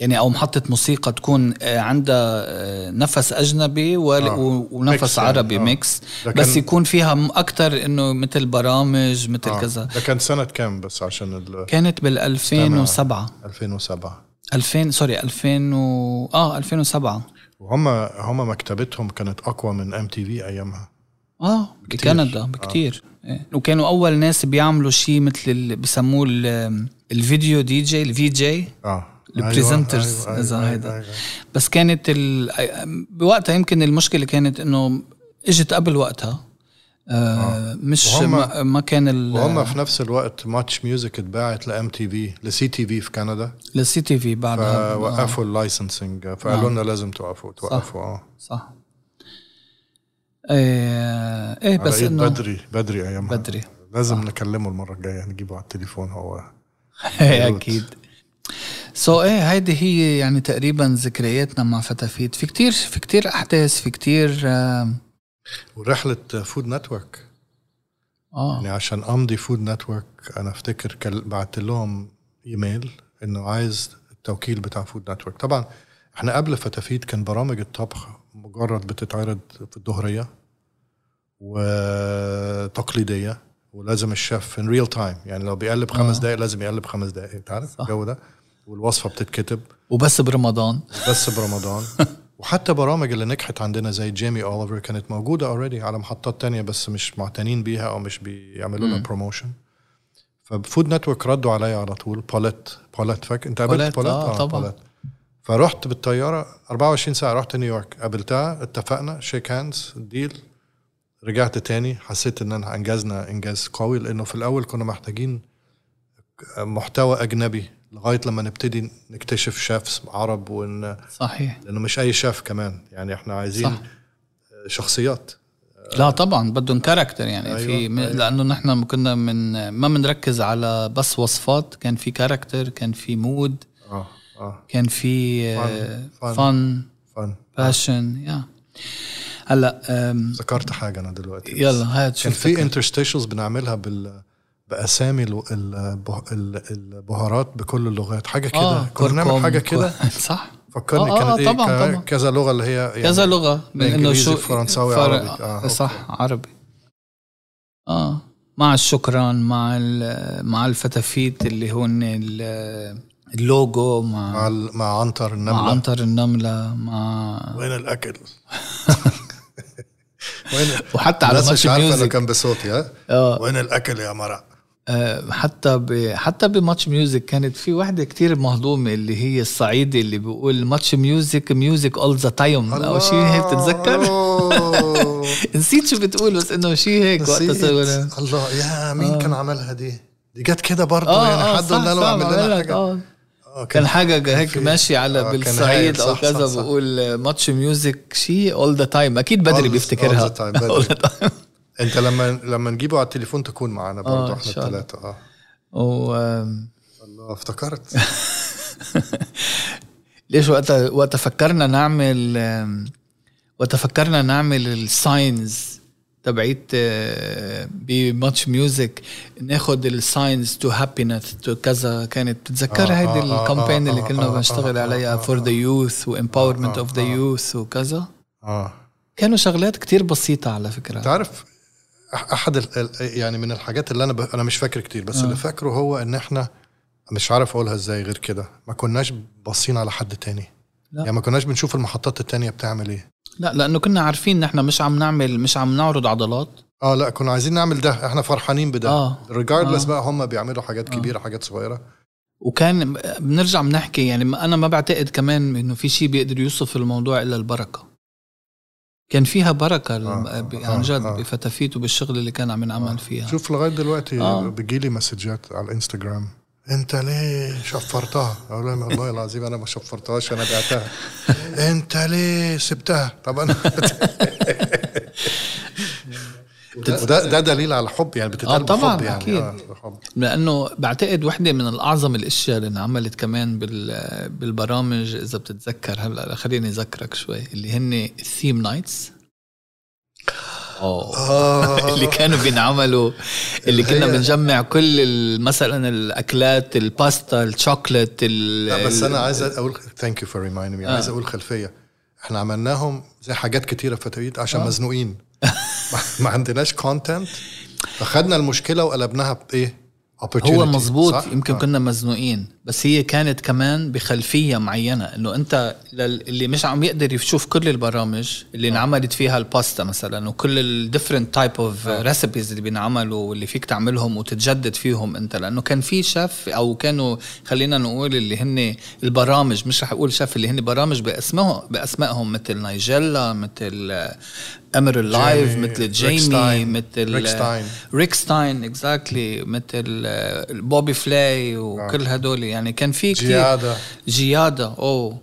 يعني أو محطة موسيقى تكون آه، عندها آه، نفس أجنبي ول- آه. ونفس يعني، عربي آه. mix بس يكون فيها أكتر إنه مثل برامج مثل آه. كذا ده كان سنة كام بس عشان ال كانت بال 2007 2007 2000 sorry 2000 و... آه 2007 وهم هم مكتبتهم كانت أقوى من MTV أيامها آه بكندا بكتير. إيه. وكانوا أول ناس بيعملوا شيء مثل اللي بسموه ال- الفيديو دي جي ال VJ آه. ال presenters إذا هيدا. بس كانت ال... بوقتها يمكن المشكلة كانت إنه إجت قبل وقتها. آه مش وهم- ما, ما كان ال... وهم في نفس الوقت Much Music اتباعت ل MTV ل CTV في كندا. لل CTV بعدها. فوقفوا ال licensing فقالوا لنا لازم توقفوا توقفوا آه. صح. إيه, إيه بس إيد إنه بدري بدري أيامها. بدري. لازم نكلمه المرة الجاية نجيبه على التليفون هو. <laughs> أكيد. so, إيه هيدي هي يعني تقريبا ذكرياتنا مع فتافيت في كتير في كتير أحداث في كتير آه, ورحلة Food Network آه. يعني عشان أمضي Food Network أنا أفتكر كل- بعت لهم إيميل إنه عايز التوكيل بتاع Food Network طبعا إحنا قبل فتافيت كان برامج الطبخ مجرد بتتعرض في الظهرية وتقليدية ولازم الشيف in real time يعني لو بيقلب خمس آه. دقائق لازم يقلب خمس دقائق انت عارف. الجو ده؟ والوصفة بتتكتب. وبس برمضان. بس برمضان. <laughs> وحتى برامج اللي نجحت عندنا زي جيمي اوليفر كانت موجودة already على محطات تانية بس مش معتنين بيها أو مش بيعملوا لها promotion ف Food Network ردوا عليا على طول. بوليت بوليت فاكر؟ انت قابلت بوليت آه، طبعاً. بوليت. فرحت بالطيارة 24 ساعة رحت نيويورك قابلتها اتفقنا shake hands deal. رجعت تاني حسيت إن أنا أنجزنا إنجاز قوي لأنه في الأول كنا محتاجين محتوى أجنبي لغاية لما نبتدي نكتشف شيفs عرب وإن صحيح. لأنه مش أي شيف كمان. يعني إحنا عايزين صح. شخصيات. لا طبعا بدهم character يعني. أيوة، في أيوة. لأنه نحن كنا من ما بنركز على بس وصفات. كان في character كان في mood. آه. آه. كان في. fun fun passion يا هلا ذكرت حاجة أنا دلوقتي. يلا هات كان في interstitials بنعملها بال بأسامي ال- البه- ال- البهارات بكل اللغات. حاجة كده. آه كنا بنعمل حاجة كده؟ <laughs> صح. فكرني آه، آه، كانت إيه؟ طبعاً، ك- طبعاً. كذا لغة اللي هي يعني كذا لغة من إنه شو فرنساوي، فرق- عربي. آه، صح عربي. آه مع الشكران مع مع الفتافيت اللي هون اللوجو مع مع ال- مع عنتر النملة. مع عنتر النملة مع وين الأكل؟ <laughs> وين وحتى على الناس ماتش ميوزك. كان بصوتي ها؟ آه. وين الأكل يا مرق آه، حتى ب... حتى بماتش ميوزك كانت في وحده كتير مهضومة اللي هي الصعيدي اللي بيقول ماتش ميوزك ميوزك اول ذا تايم أو شيء هيك بتتذكر أوه. <laughs> نسيت شو بتقول بس إنه شيء هيك وقتها نسيت. الله يا مين كان عملها دي؟ دي جت كده برضه آه يعني آه حد صح قلنا له صح اعمل لنا حاجة. آه، كان حاجة هيك ماشي على آه، بالصعيد أو كذا. بقول Much Music شيء all the time أكيد بدري بيفتكرها. All <laughs> the time. أنت لما لما نجيبه على التليفون تكون برضه آه، إن إحنا. الثلاثه آه و الله افتكرت <laughs> ليش وقتها وقتها فكرنا نعمل وقتها فكرنا نعمل ال signs تبعيت ب Much Music ناخد ال signs to happiness to كذا كانت بتتذكر آه، هيدي آه، آه، ال campaign آه، اللي كنا بنشتغل آه، عليها for the. youth و empowerment of the. youth وكذا آه كانوا شغلات كتير بسيطة على فكرة تعرف أحد ال- يعني من الحاجات اللي أنا ب... أنا مش فاكر كتير بس آه. اللي فاكره هو إن إحنا مش عارف أقولها إزاي غير كده ما كناش باصين على حد تاني لا. يعني ما كناش بنشوف المحطات التانية بتعمل إيه لا لأنه كنا عارفين إن إحنا مش عم نعمل مش عم نعرض عضلات آه لا كنا عايزين نعمل ده إحنا فرحانين بده آه. ريجاردلس آه. بقى هم بيعملوا حاجات آه. كبيرة حاجات صغيرة وكان بنرجع بنحكي يعني أنا ما بعتقد كمان إنه في شيء بيقدر يوصف الموضوع إلا البركة كان فيها بركة آه، آه، عن جد آه. بفتافيت وبالشغل اللي كان عم نعمل فيها شوف لغاية دلوقتي آه. بيجيلي مسجات على الإنستغرام انت ليه شفرتها؟ أقول لهم والله العظيم أنا ما شفرتهاش أنا بعتها انت ليه سبتها؟ طب أنا <laughs> وده ده دليل على حب يعني بتتقال آه، طبعاً، بحب يعني أكيد. آه لأنه بعتقد وحدة من الأعظم الأشياء اللي انعملت كمان بال بالبرامج إذا بتتذكر هلأ خليني أذكرك شوي اللي هن الثيم نايتس آه. اللي كانوا بينعملوا اللي كنا بنجمع كل مثلا الأكلات الباستا الشوكليت ال- لا بس أنا عايز أقول thank you for reminding me عايز أقول خلفية إحنا عملناهم زي حاجات كتيرة فتويت عشان آه. مزنوقين <laughs> ما- عندناش content فخدنا المشكلة وقلبناها بإيه؟ هو مزبوط صح؟ يمكن آه. كنا مزنوقين بس هي كانت كمان بخلفية معينة إنه أنت لل- اللي مش عم يقدر يشوف كل البرامج اللي انعملت فيها الباستا مثلا وكل ال different type of recipes اللي بينعملوا واللي فيك تعملهم وتتجدد فيهم أنت لأنه كان في شيف أو كانوا خلينا نقول اللي هن البرامج مش رح أقول شيف اللي هن برامج باسمهم بأسمائهم مثل نايجيلا مثل أمر لايف جيمي، مثل جيمي مثل ريك ستاين. ريك ستاين exactly مثل آه، بوبي فلاي وكل هدول يعني كان في كتير. جيادة. جيادة أوه.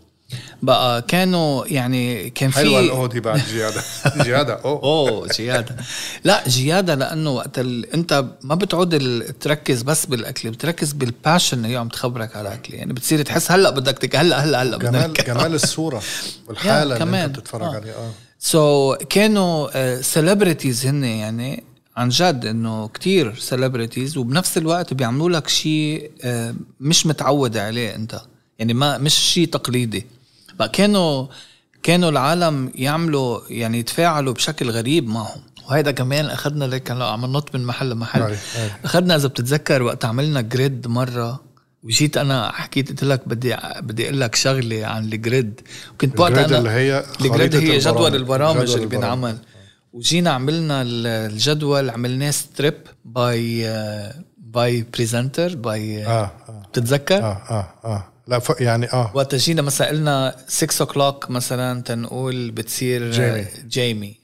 بقى كانوا يعني كان في حلوة الاو دي بعد <laughs> جيادة. جيادة أوه. أوه جيادة. لا جيادة لأنه وقت ال... أنت ما بتعود ال... تركز بس بالأكل بتركز بال passion اللي عم تخبرك على الاكل يعني بتصير تحس هلأ بدك تك هلأ هلأ هلأ جمال بدك جمال <laughs> الصورة والحالة اللي. أنت بتتفرج آه. عليها آه. so, كانوا celebrities هن يعني. عن جد إنه كتير celebrities وبنفس الوقت بيعملوا لك شيء آه، مش متعود عليه أنت يعني ما مش شيء تقليدي بقى كانوا كانوا العالم يعملوا يعني يتفاعلوا بشكل غريب معهم وهيدا كمان أخذنا لك هلا عم ننط من محل لمحل أي، أي. أخذنا إذا بتتذكر وقت عملنا جريد مرة وجيت أنا حكيت قلت لك بدي بدي أقول لك شغلة عن ال grid وكنت وقتها ال grid أنا اللي هي ال grid هي جدول البرامج. البرامج اللي. بينعمل وجينا عملنا ال- الجدول عملناه strip by by presenter by بتتذكر؟ آه آه آه لا ف... يعني آه وقت جينا مثلا قلنا 6 o'clock مثلا تنقول بتصير جيمي. جيمي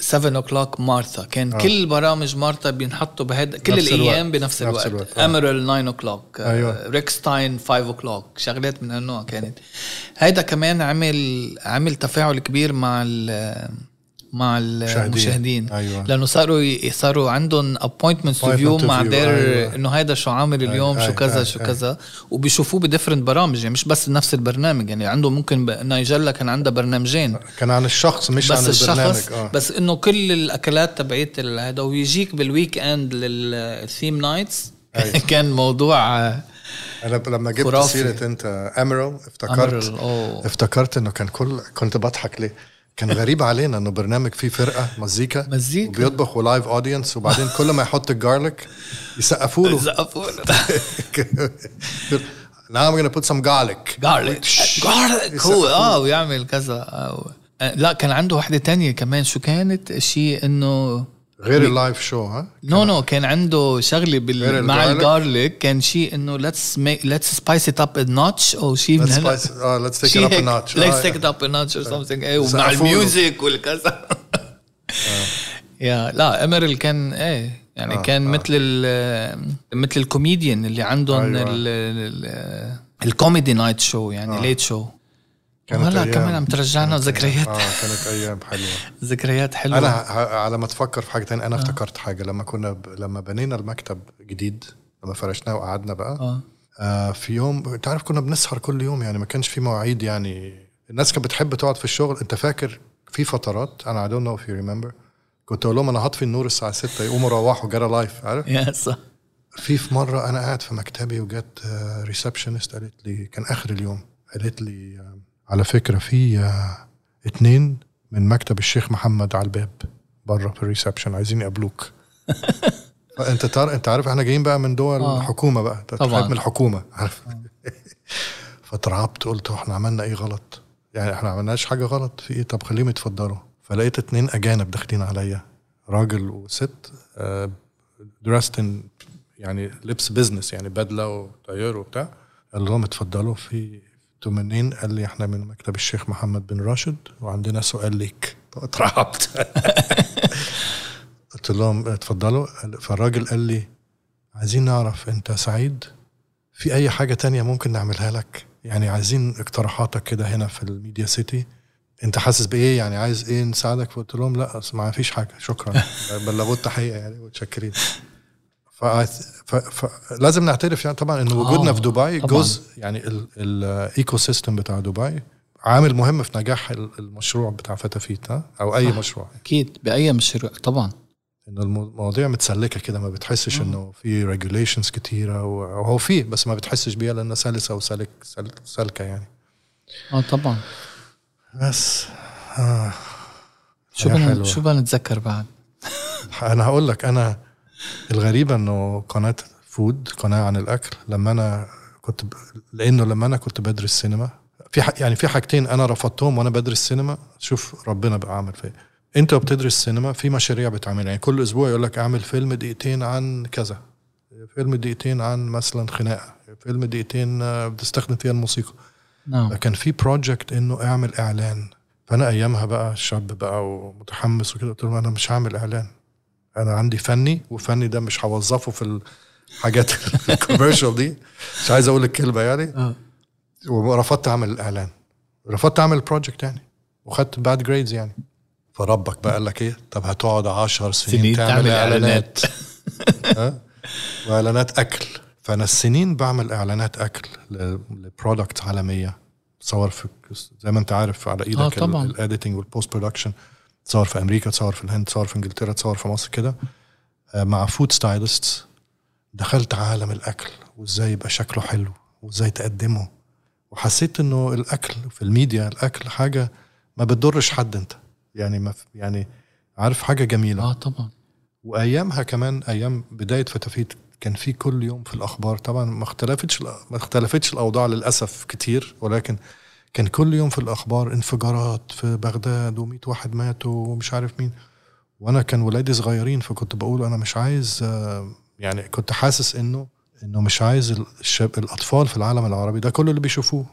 7 o'clock مارثا كان آه. كل برامج مارثا بينحطوا بهذا كل الأيام الوقت. بنفس نفس الوقت, الوقت، آه. إميريل 9 o'clock أيوة. ريك ستاين 5 o'clock شغلات من هالنوع كانت هيدا كمان عمل عمل تفاعل كبير مع ال مع المشاهدين أيوة. لأنه صاروا ي- صاروا عندهم appointment to view appointment to مع. دير أيوة. إنه هيدا شو عامل اليوم أي- شو كذا أي- شو. كذا وبيشوفوه ب different برامج يعني مش بس نفس البرنامج يعني عنده ممكن ب- نايجيلا كان عندها برنامجين كان عن الشخص مش بس عن البرنامج الشخص آه بس إنه كل الأكلات تبعت هذا ويجيك بال weekend لل theme nights أي. كان موضوع آه، أنا لما جبت خرافي. سيرة أنت إميريل افتكرت أوه. افتكرت إنه كان كل كنت بضحك ليه كان غريب علينا إنه برنامج فيه فرقة مزيكا مزيكا. وبيطبخ و live audience وبعدين كل ما يحط ال garlic يسقفوا له. زقفوا <laughs> Now I'm gonna put some garlic. garlic garlic هو آه ويعمل كذا. آه. آه، لا كان عنده وحده تانية كمان. شو كانت؟ شيء إنه غير ال live show ها no no كان عنده شغلة بال... مع ال garlic؟ كان شيء إنه let's make let's spice it up a notch أو شيء هلا spice- آه let's take it شيء up a هيك. notch let's آه، take it up a notch or something إيه ومع. الميوزك والكذا يا لا إميريل كان إيه يعني آه، كان آه. مثل ال مثل الكوميديان اللي عندهم أيوة. ال- ال- ال comedy night show يعني آه. late show كانت وهلا أيام. كمان عم ترجعنا ذكريات. آه كانت أيام حلوة. ذكريات حلوة. أنا على ما تفكر في حاجة تانية أنا افتكرت حاجة. لما كنا ب... لما بنينا المكتب جديد لما فرشناه وقعدنا بقى آه. آه في يوم تعرف كنا بنسهر كل يوم يعني ما كانش في مواعيد يعني الناس كانت بتحب تقعد في الشغل. أنت فاكر في فترات أنا I don't know if you remember كنت أقول لهم أنا هطفي النور الساعة 6 يقوموا روحوا جري life عارف؟ <laughs> يا صح في في مرة أنا قاعد في مكتبي وجت receptionist قالت لي كان آخر اليوم قالت لي آه، على فكرة في آه، اتنين من مكتب الشيخ محمد على الباب بره في ال reception عايزين يقابلوك. <laughs> فانت تار... انت عارف إحنا جايين بقى من دول آه. الحكومة بقى انت طبعاً. من الحكومة. عارف؟ <laughs> فترعبت قلت إحنا عملنا إيه غلط؟ يعني إحنا ما عملناش حاجة غلط. في إيه؟ طب خليهم يتفضلوا. فلقيت اتنين أجانب داخلين عليا راجل وست درستن يعني لبس بزنس يعني بدلة وطيار وبتاع. قال لهم اتفضلوا في أنتوا منين؟ قال لي إحنا من مكتب الشيخ محمد بن راشد وعندنا سؤال ليك. اترعبت. <laughs> قلت لهم اتفضلوا. فالراجل قال لي عايزين نعرف انت سعيد؟ في أي حاجة تانية ممكن نعملها لك؟ يعني عايزين اقتراحاتك كده هنا في ال Media City. انت حاسس بإيه؟ يعني عايز إيه نساعدك؟ فقلت لهم لا ما فيش حاجة. شكرا. <laughs> بلغوا التحيه يعني متشكرين. فلازم نعترف يعني طبعا ان وجودنا آه، في دبي طبعاً. جزء يعني ال ecosystem بتاع دبي عامل مهم في نجاح ال- المشروع بتاع فتافيت ها أو أي صح. مشروع أكيد بأي مشروع طبعا إنه المواضيع متسلكة كده ما بتحسش إنه في regulations كتيرة وهو في بس ما بتحسش بيها لأنها سلسة وسلك سل- سلكة يعني آه طبعا بس آه. شو بدنا. شو بدنا نتذكر بعد أنا هقول لك أنا الغريبه إنه قناة food قناة عن الأكل لما أنا كنت ب... لأنه لما أنا كنت بدرس سينما في ح... يعني في حاجتين أنا رفضتهم وأنا بدرس سينما شوف ربنا بقى عمل فيا. أنت وبتدرس سينما في مشاريع بتعملها يعني كل أسبوع يقول لك أعمل فيلم دقيقتين عن كذا فيلم دقيقتين عن مثلا خناقة فيلم دقيقتين آه، بتستخدم فيها الموسيقى. نعم. كان في project إنه أعمل إعلان. فأنا أيامها بقى شاب بقى ومتحمس وكده قلت لهم أنا مش هعمل إعلان. أنا عندي فني وفني ده مش هوظفه في الحاجات <laughs> ال commercial دي. مش عايز أقول الكلمة يعني. آه. ورفضت اعمل الاعلان رفضت اعمل ال project يعني وخدت bad grades يعني. فربك بقى قال لك إيه؟ طب هتقعد 10 سنين, سنين تعمل, تعمل إعلانات؟ <laughs> وإعلانات أكل. فأنا السنين بعمل إعلانات أكل ل product عالمية. تصور في زي ما أنت عارف على آه، إيدك طبعاً. ال editing وال post production تصور في أمريكا تصور في الهند تصور في إنجلترا تصور في مصر كده. آه، مع food stylist دخلت عالم الأكل وإزاي يبقى شكله حلو وإزاي تقدمه. وحسيت إنه الأكل في الميديا الأكل حاجة ما بتضرش حد أنت. يعني ما يعني عارف حاجة جميلة. آه طبعا. وأيامها كمان أيام بداية فتافيت كان في كل يوم في الأخبار. طبعا ما اختلفتش ما اختلفتش الأوضاع للأسف كتير ولكن كان كل يوم في الأخبار انفجارات في بغداد و100 واحد ماتوا ومش عارف مين. وأنا كان ولادي صغيرين فكنت بقول أنا مش عايز آه، يعني كنت حاسس إنه إنه مش عايز الشاب الأطفال في العالم العربي ده كل اللي بيشوفوه.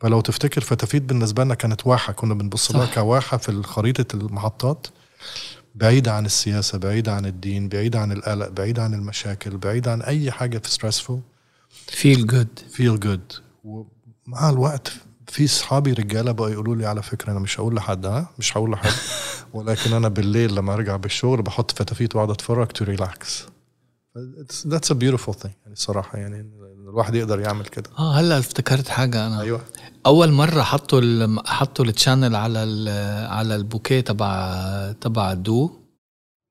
فلو تفتكر فتافيت بالنسبة لنا كانت واحة كنا بنبص لها. كواحة في خريطه المحطات. بعيدة عن السياسة بعيدة عن الدين بعيدة عن القلق بعيدة عن المشاكل بعيدة عن أي حاجة في stressful feel good feel good. ومع الوقت في صحابي رجالة بقوا يقولوا لي على فكرة أنا مش هقول لحد ها؟ مش هقول لحد. <laughs> ولكن أنا بالليل لما أرجع بالشغل بحط فتافيت أتفرج to relax. It's- that's a beautiful thing. يعني الصراحة يعني الواحد يقدر يعمل كده. آه هلا افتكرت حاجة أنا. أيوه. أول مرة حطوا ال... حطوا ال channel على ال... على ال bouquet تبع تبع ال du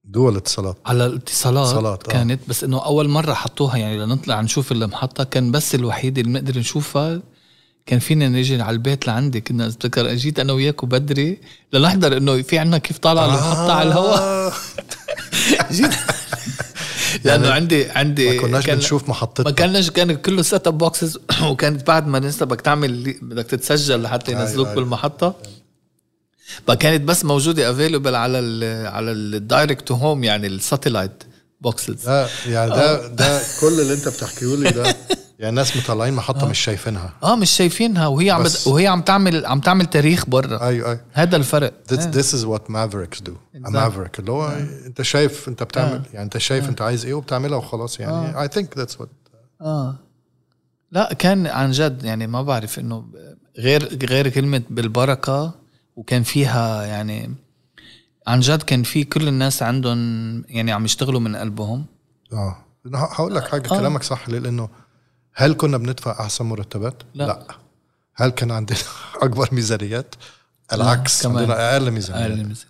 دول اتصالات؟ على الاتصالات اتصالات، آه. كانت بس إنه أول مرة حطوها يعني لنطلع نشوف المحطه كان بس الوحيد اللي بنقدر نشوفها كان فينا نجي على البيت لعندي كنا افتكر اجيت أنا وياك بدري لنحضر إنه في عندنا كيف طالعه المحطه على الهواء. آه. <laughs> جيت. لأنه عندي عندي ما كناش كان- بنشوف ما محطتنا كانش كان كله set-up boxes وكانت بعد ما ننسى بدك تعمل بدك تتسجل لحتى أيوة، ينزلوك أيوة. بالمحطة. فكانت بس موجودة available على ال على ال direct to home يعني ال satellite boxes ده يعني ده ده كل اللي انت بتحكيه لي ده يعني الناس مطلعين محطة مش شايفينها. آه مش شايفينها. وهي عم بس-. وهي عم تعمل عم تعمل تاريخ برا أيوه أيوه. هذا الفرق. This, آه. this is what mavericks do. A Exactly. maverick اللي هو انت شايف انت بتعمل يعني انت شايف انت عايز إيه وبتعملها وخلاص يعني. I think that's what آه. لا كان عن جد يعني ما بعرف إنه غير غير كلمة بالبركة وكان فيها يعني عن جد كان في كل الناس عندهم يعني عم يشتغلوا من قلبهم آه هقول لك حاجة آه. كلامك صح ليه؟ لأنه هل كنا بندفع أحسن مرتبات؟ لا. لا هل كان عندنا <laughs> أكبر ميزانيات؟ العكس كمان. عندنا أقل ميزانيات أقل مثلا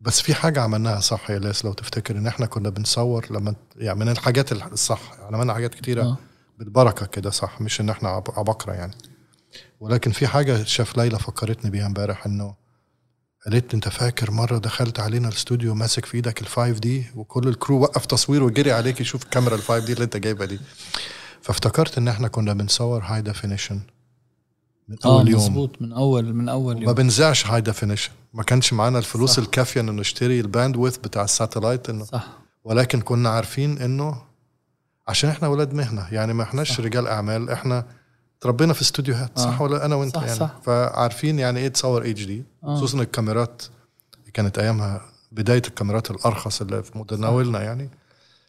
بس في حاجة عملناها صح يا لاس لو تفتكر إن إحنا كنا بنصور لما يعني من الحاجات الصح عملنا حاجات كتيرة آه. بالبركة كده صح مش إن إحنا عب- عبقرة يعني ولكن في حاجة شاف ليلى فكرتني بيها امبارح إنه قالت أنت فاكر مرة دخلت علينا الاستوديو ماسك في إيدك ال five D وكل ال crew وقف تصوير وجري عليك يشوف الكاميرا ال five D اللي أنت جايبها دي؟ فافتكرت إن إحنا كنا بنصور high definition من آه أول يوم. مزبوط من اول من أول ما يوم. بنذيعش high definition ما كانش معانا الفلوس صح. الكافية انه نشتري ال bandwidth بتاع ال satellite إنه. صح. ولكن كنا عارفين إنه عشان إحنا ولاد مهنة يعني ما إحناش رجال أعمال إحنا تربينا في استوديوهات صح آه. ولا أنا وأنت صح، يعني صح. فعارفين يعني إيه تصور HD آه. خصوصا الكاميرات كانت أيامها بداية الكاميرات الأرخص اللي في متناولنا يعني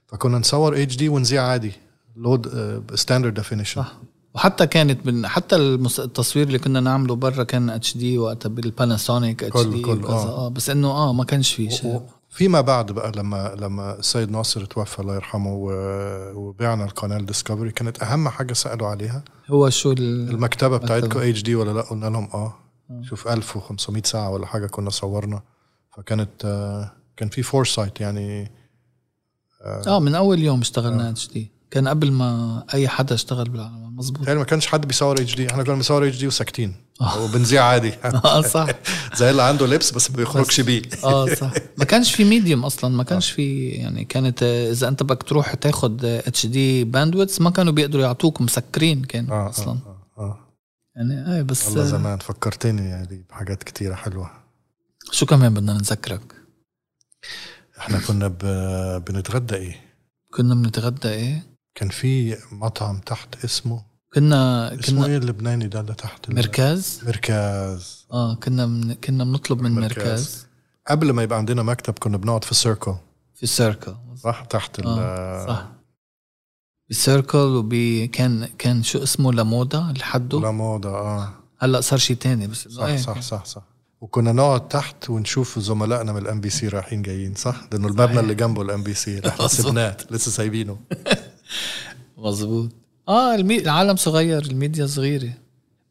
فكنا نصور HD ونذيع عادي low standard definition صح وحتى كانت من حتى التصوير اللي كنا نعمله برا كان HD وقتها بالباناسونيك H كل- D كل- آه. آه بس إنه آه ما كانش في شيء فيما بعد بقى لما لما السيد ناصر توفى الله يرحمه و- وبيعنا القناة ديسكفري كانت أهم حاجة سألوا عليها. هو شو ال... المكتبة بتاعتكم. HD ولا لأ؟ قلنا لهم آه. شوف 1500 ساعة ولا حاجة كنا صورنا. فكانت آه، كان في foresight يعني آه من أول يوم اشتغلنا HD كان قبل ما أي حدا اشتغل بالعالم مزبوط يعني ما كانش حد بيصور HD إحنا كنا بنصور HD وساكتين. آه. وبنذيع عادي. <laughs> آه صح. <laughs> زي اللي عنده لبس بس ما بيخرجش بيه. آه صح. ما كانش في medium أصلا. ما كانش في يعني كانت آه، إذا أنت بدك تروح تاخد HD bandwidth ما كانوا بيقدروا يعطوك مسكرين كانوا آه أصلا. آه آه. يعني إيه بس والله آه، زمان. فكرتني يعني بحاجات كتيرة حلوة. شو كمان بدنا نذكرك؟ إحنا كنا. بنتغدى إيه؟ كنا بنتغدى إيه؟ كان في مطعم تحت اسمه كنا اسمه كنا إيه اللبناني ده اللي تحت مركز؟ مركز. آه كنا من كنا بنطلب من مركز. مركز. قبل ما يبقى عندنا مكتب كنا بنقعد في سيركل في سيركل صح؟ تحت ال آه صح. بسيركل وب كان كان شو اسمه؟ لمودا لحده. لا موضة آه. هلا صار شيء تاني بس إنه صح إيه، صح صح صح. وكنا نقعد تحت ونشوف زملائنا من الام بي سي رايحين جايين صح؟ لأنه المبنى اللي جنبه الام بي سي إحنا <laughs> سبناه لسه سايبينه. <laughs> مظبوط. آه المي... العالم صغير الميديا صغيرة.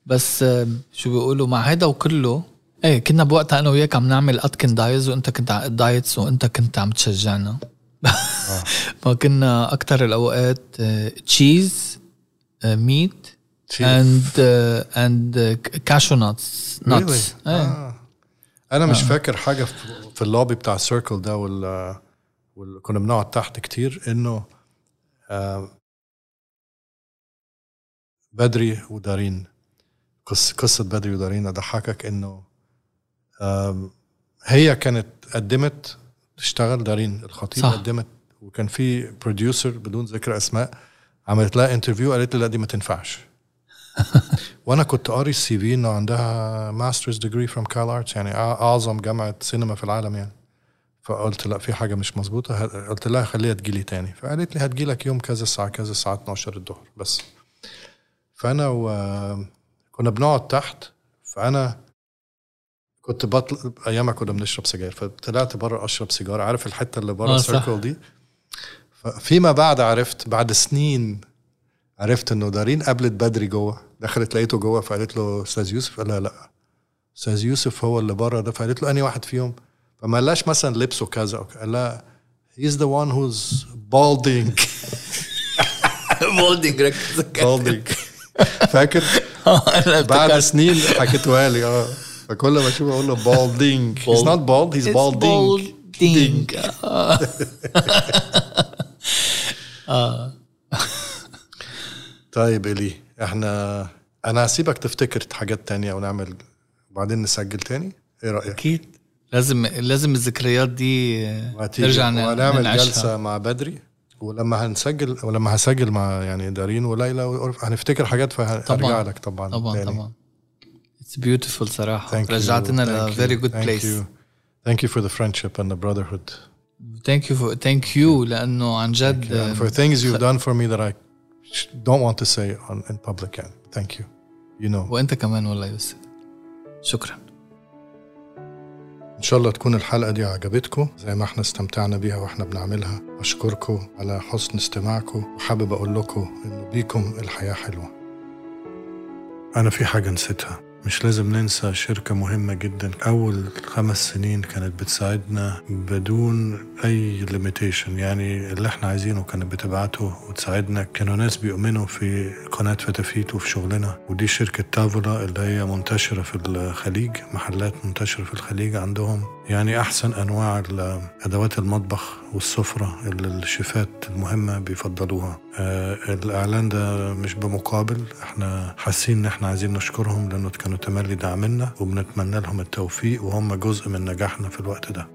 بس شو بيقولوا مع هيدا وكله إيه كنا بوقتها أنا وياك عم نعمل اتكن دايز وأنت كنت ع- دايتس وأنت كنت عم تشجعنا. <laughs> فكنا أكثر الأوقات cheese meat and and cashew nuts nuts? آه. أنا مش فاكر حاجة في, اللوبي بتاع ال Circle ده وال كنا بنقعد تحت كتير إنه آه، بدري ودارين. قصة قصة بدري ودارين أضحكك إنه هي كانت قدمت تشتغل دارين. الخطيب صح. قدمت وكان في producer بدون ذكر أسماء عملت لها interview قالت لي لا دي ما تنفعش. <laughs> وأنا كنت قاري ال CV إنه عندها masters degree from CalArts يعني أعظم جامعة سينما في العالم يعني. فقلت لا في حاجة مش مظبوطة قلت لها خليها تجيلي تاني. فقالت لي هتجيلك يوم كذا الساعة كذا الساعة 12 الظهر بس. فأنا و... كنا بنقعد تحت فأنا كنت بطل أيامها كنا بنشرب سجاير فطلعت بره أشرب سيجارة. عارف الحتة اللي بره آه،. السيركل دي؟ فيما بعد عرفت بعد سنين عرفت إنه دارين قابلت بدري جوه. دخلت لقيته جوه فقالت له أستاذ يوسف؟ قال لها لا. أستاذ يوسف هو اللي بره ده فقالت له أنهي واحد فيهم؟ فما قالهاش مثلا لبسه كذا كذا. قال لها he's the one who's balding. <laughs> balding ركز. فاكر؟ <laughs> بعد سنين حكيتوها لي آه. فكل ما اشوفه أقول له balding. He's not bald he's balding. balding <laughs> طيب إلي إحنا أنا هسيبك تفتكر حاجات تانية ونعمل وبعدين نسجل تاني؟ إيه رأيك؟ أكيد. لازم لازم الذكريات دي وهتيجي نرجع ن- وهنعمل ننعشها. جلسة مع بدري ولما هنسجل ولما هسجل مع يعني دارين وليلى هنفتكر حاجات فهرجع. لك طبعا طبعا تاني. طبعا it's beautiful صراحة Thank. رجعتنا ل. very good Thank bless you. Thank you for the friendship and the brotherhood. thank you thank you لأنه عن جد for things you've done for me that I don't want to say on, in public. يعني. Thank you. You know. وأنت كمان والله يوسف شكرا إن شاء الله تكون الحلقة دي عجبتكم زي ما إحنا استمتعنا بيها وإحنا بنعملها. أشكركم على حسن استماعكم وحابب أقول لكم إنه بيكم الحياة حلوة. أنا في حاجة نسيتها. مش لازم ننسى شركة مهمة جدا. أول خمس سنين كانت بتساعدنا بدون أي limitation يعني اللي إحنا عايزينه كانت بتبعته وتساعدنا. كانوا ناس بيؤمنوا في قناة فتافيت وفي شغلنا. ودي شركة تافولا اللي هي منتشرة في الخليج محلات منتشرة في الخليج عندهم. يعني أحسن أنواع أدوات المطبخ والسفرة اللي الشيفات المهمة بيفضلوها. آه الإعلان ده مش بمقابل إحنا حاسين إن إحنا عايزين نشكرهم لأنه كانوا تملي دعمنا وبنتمنى لهم التوفيق وهم جزء من نجاحنا في الوقت ده.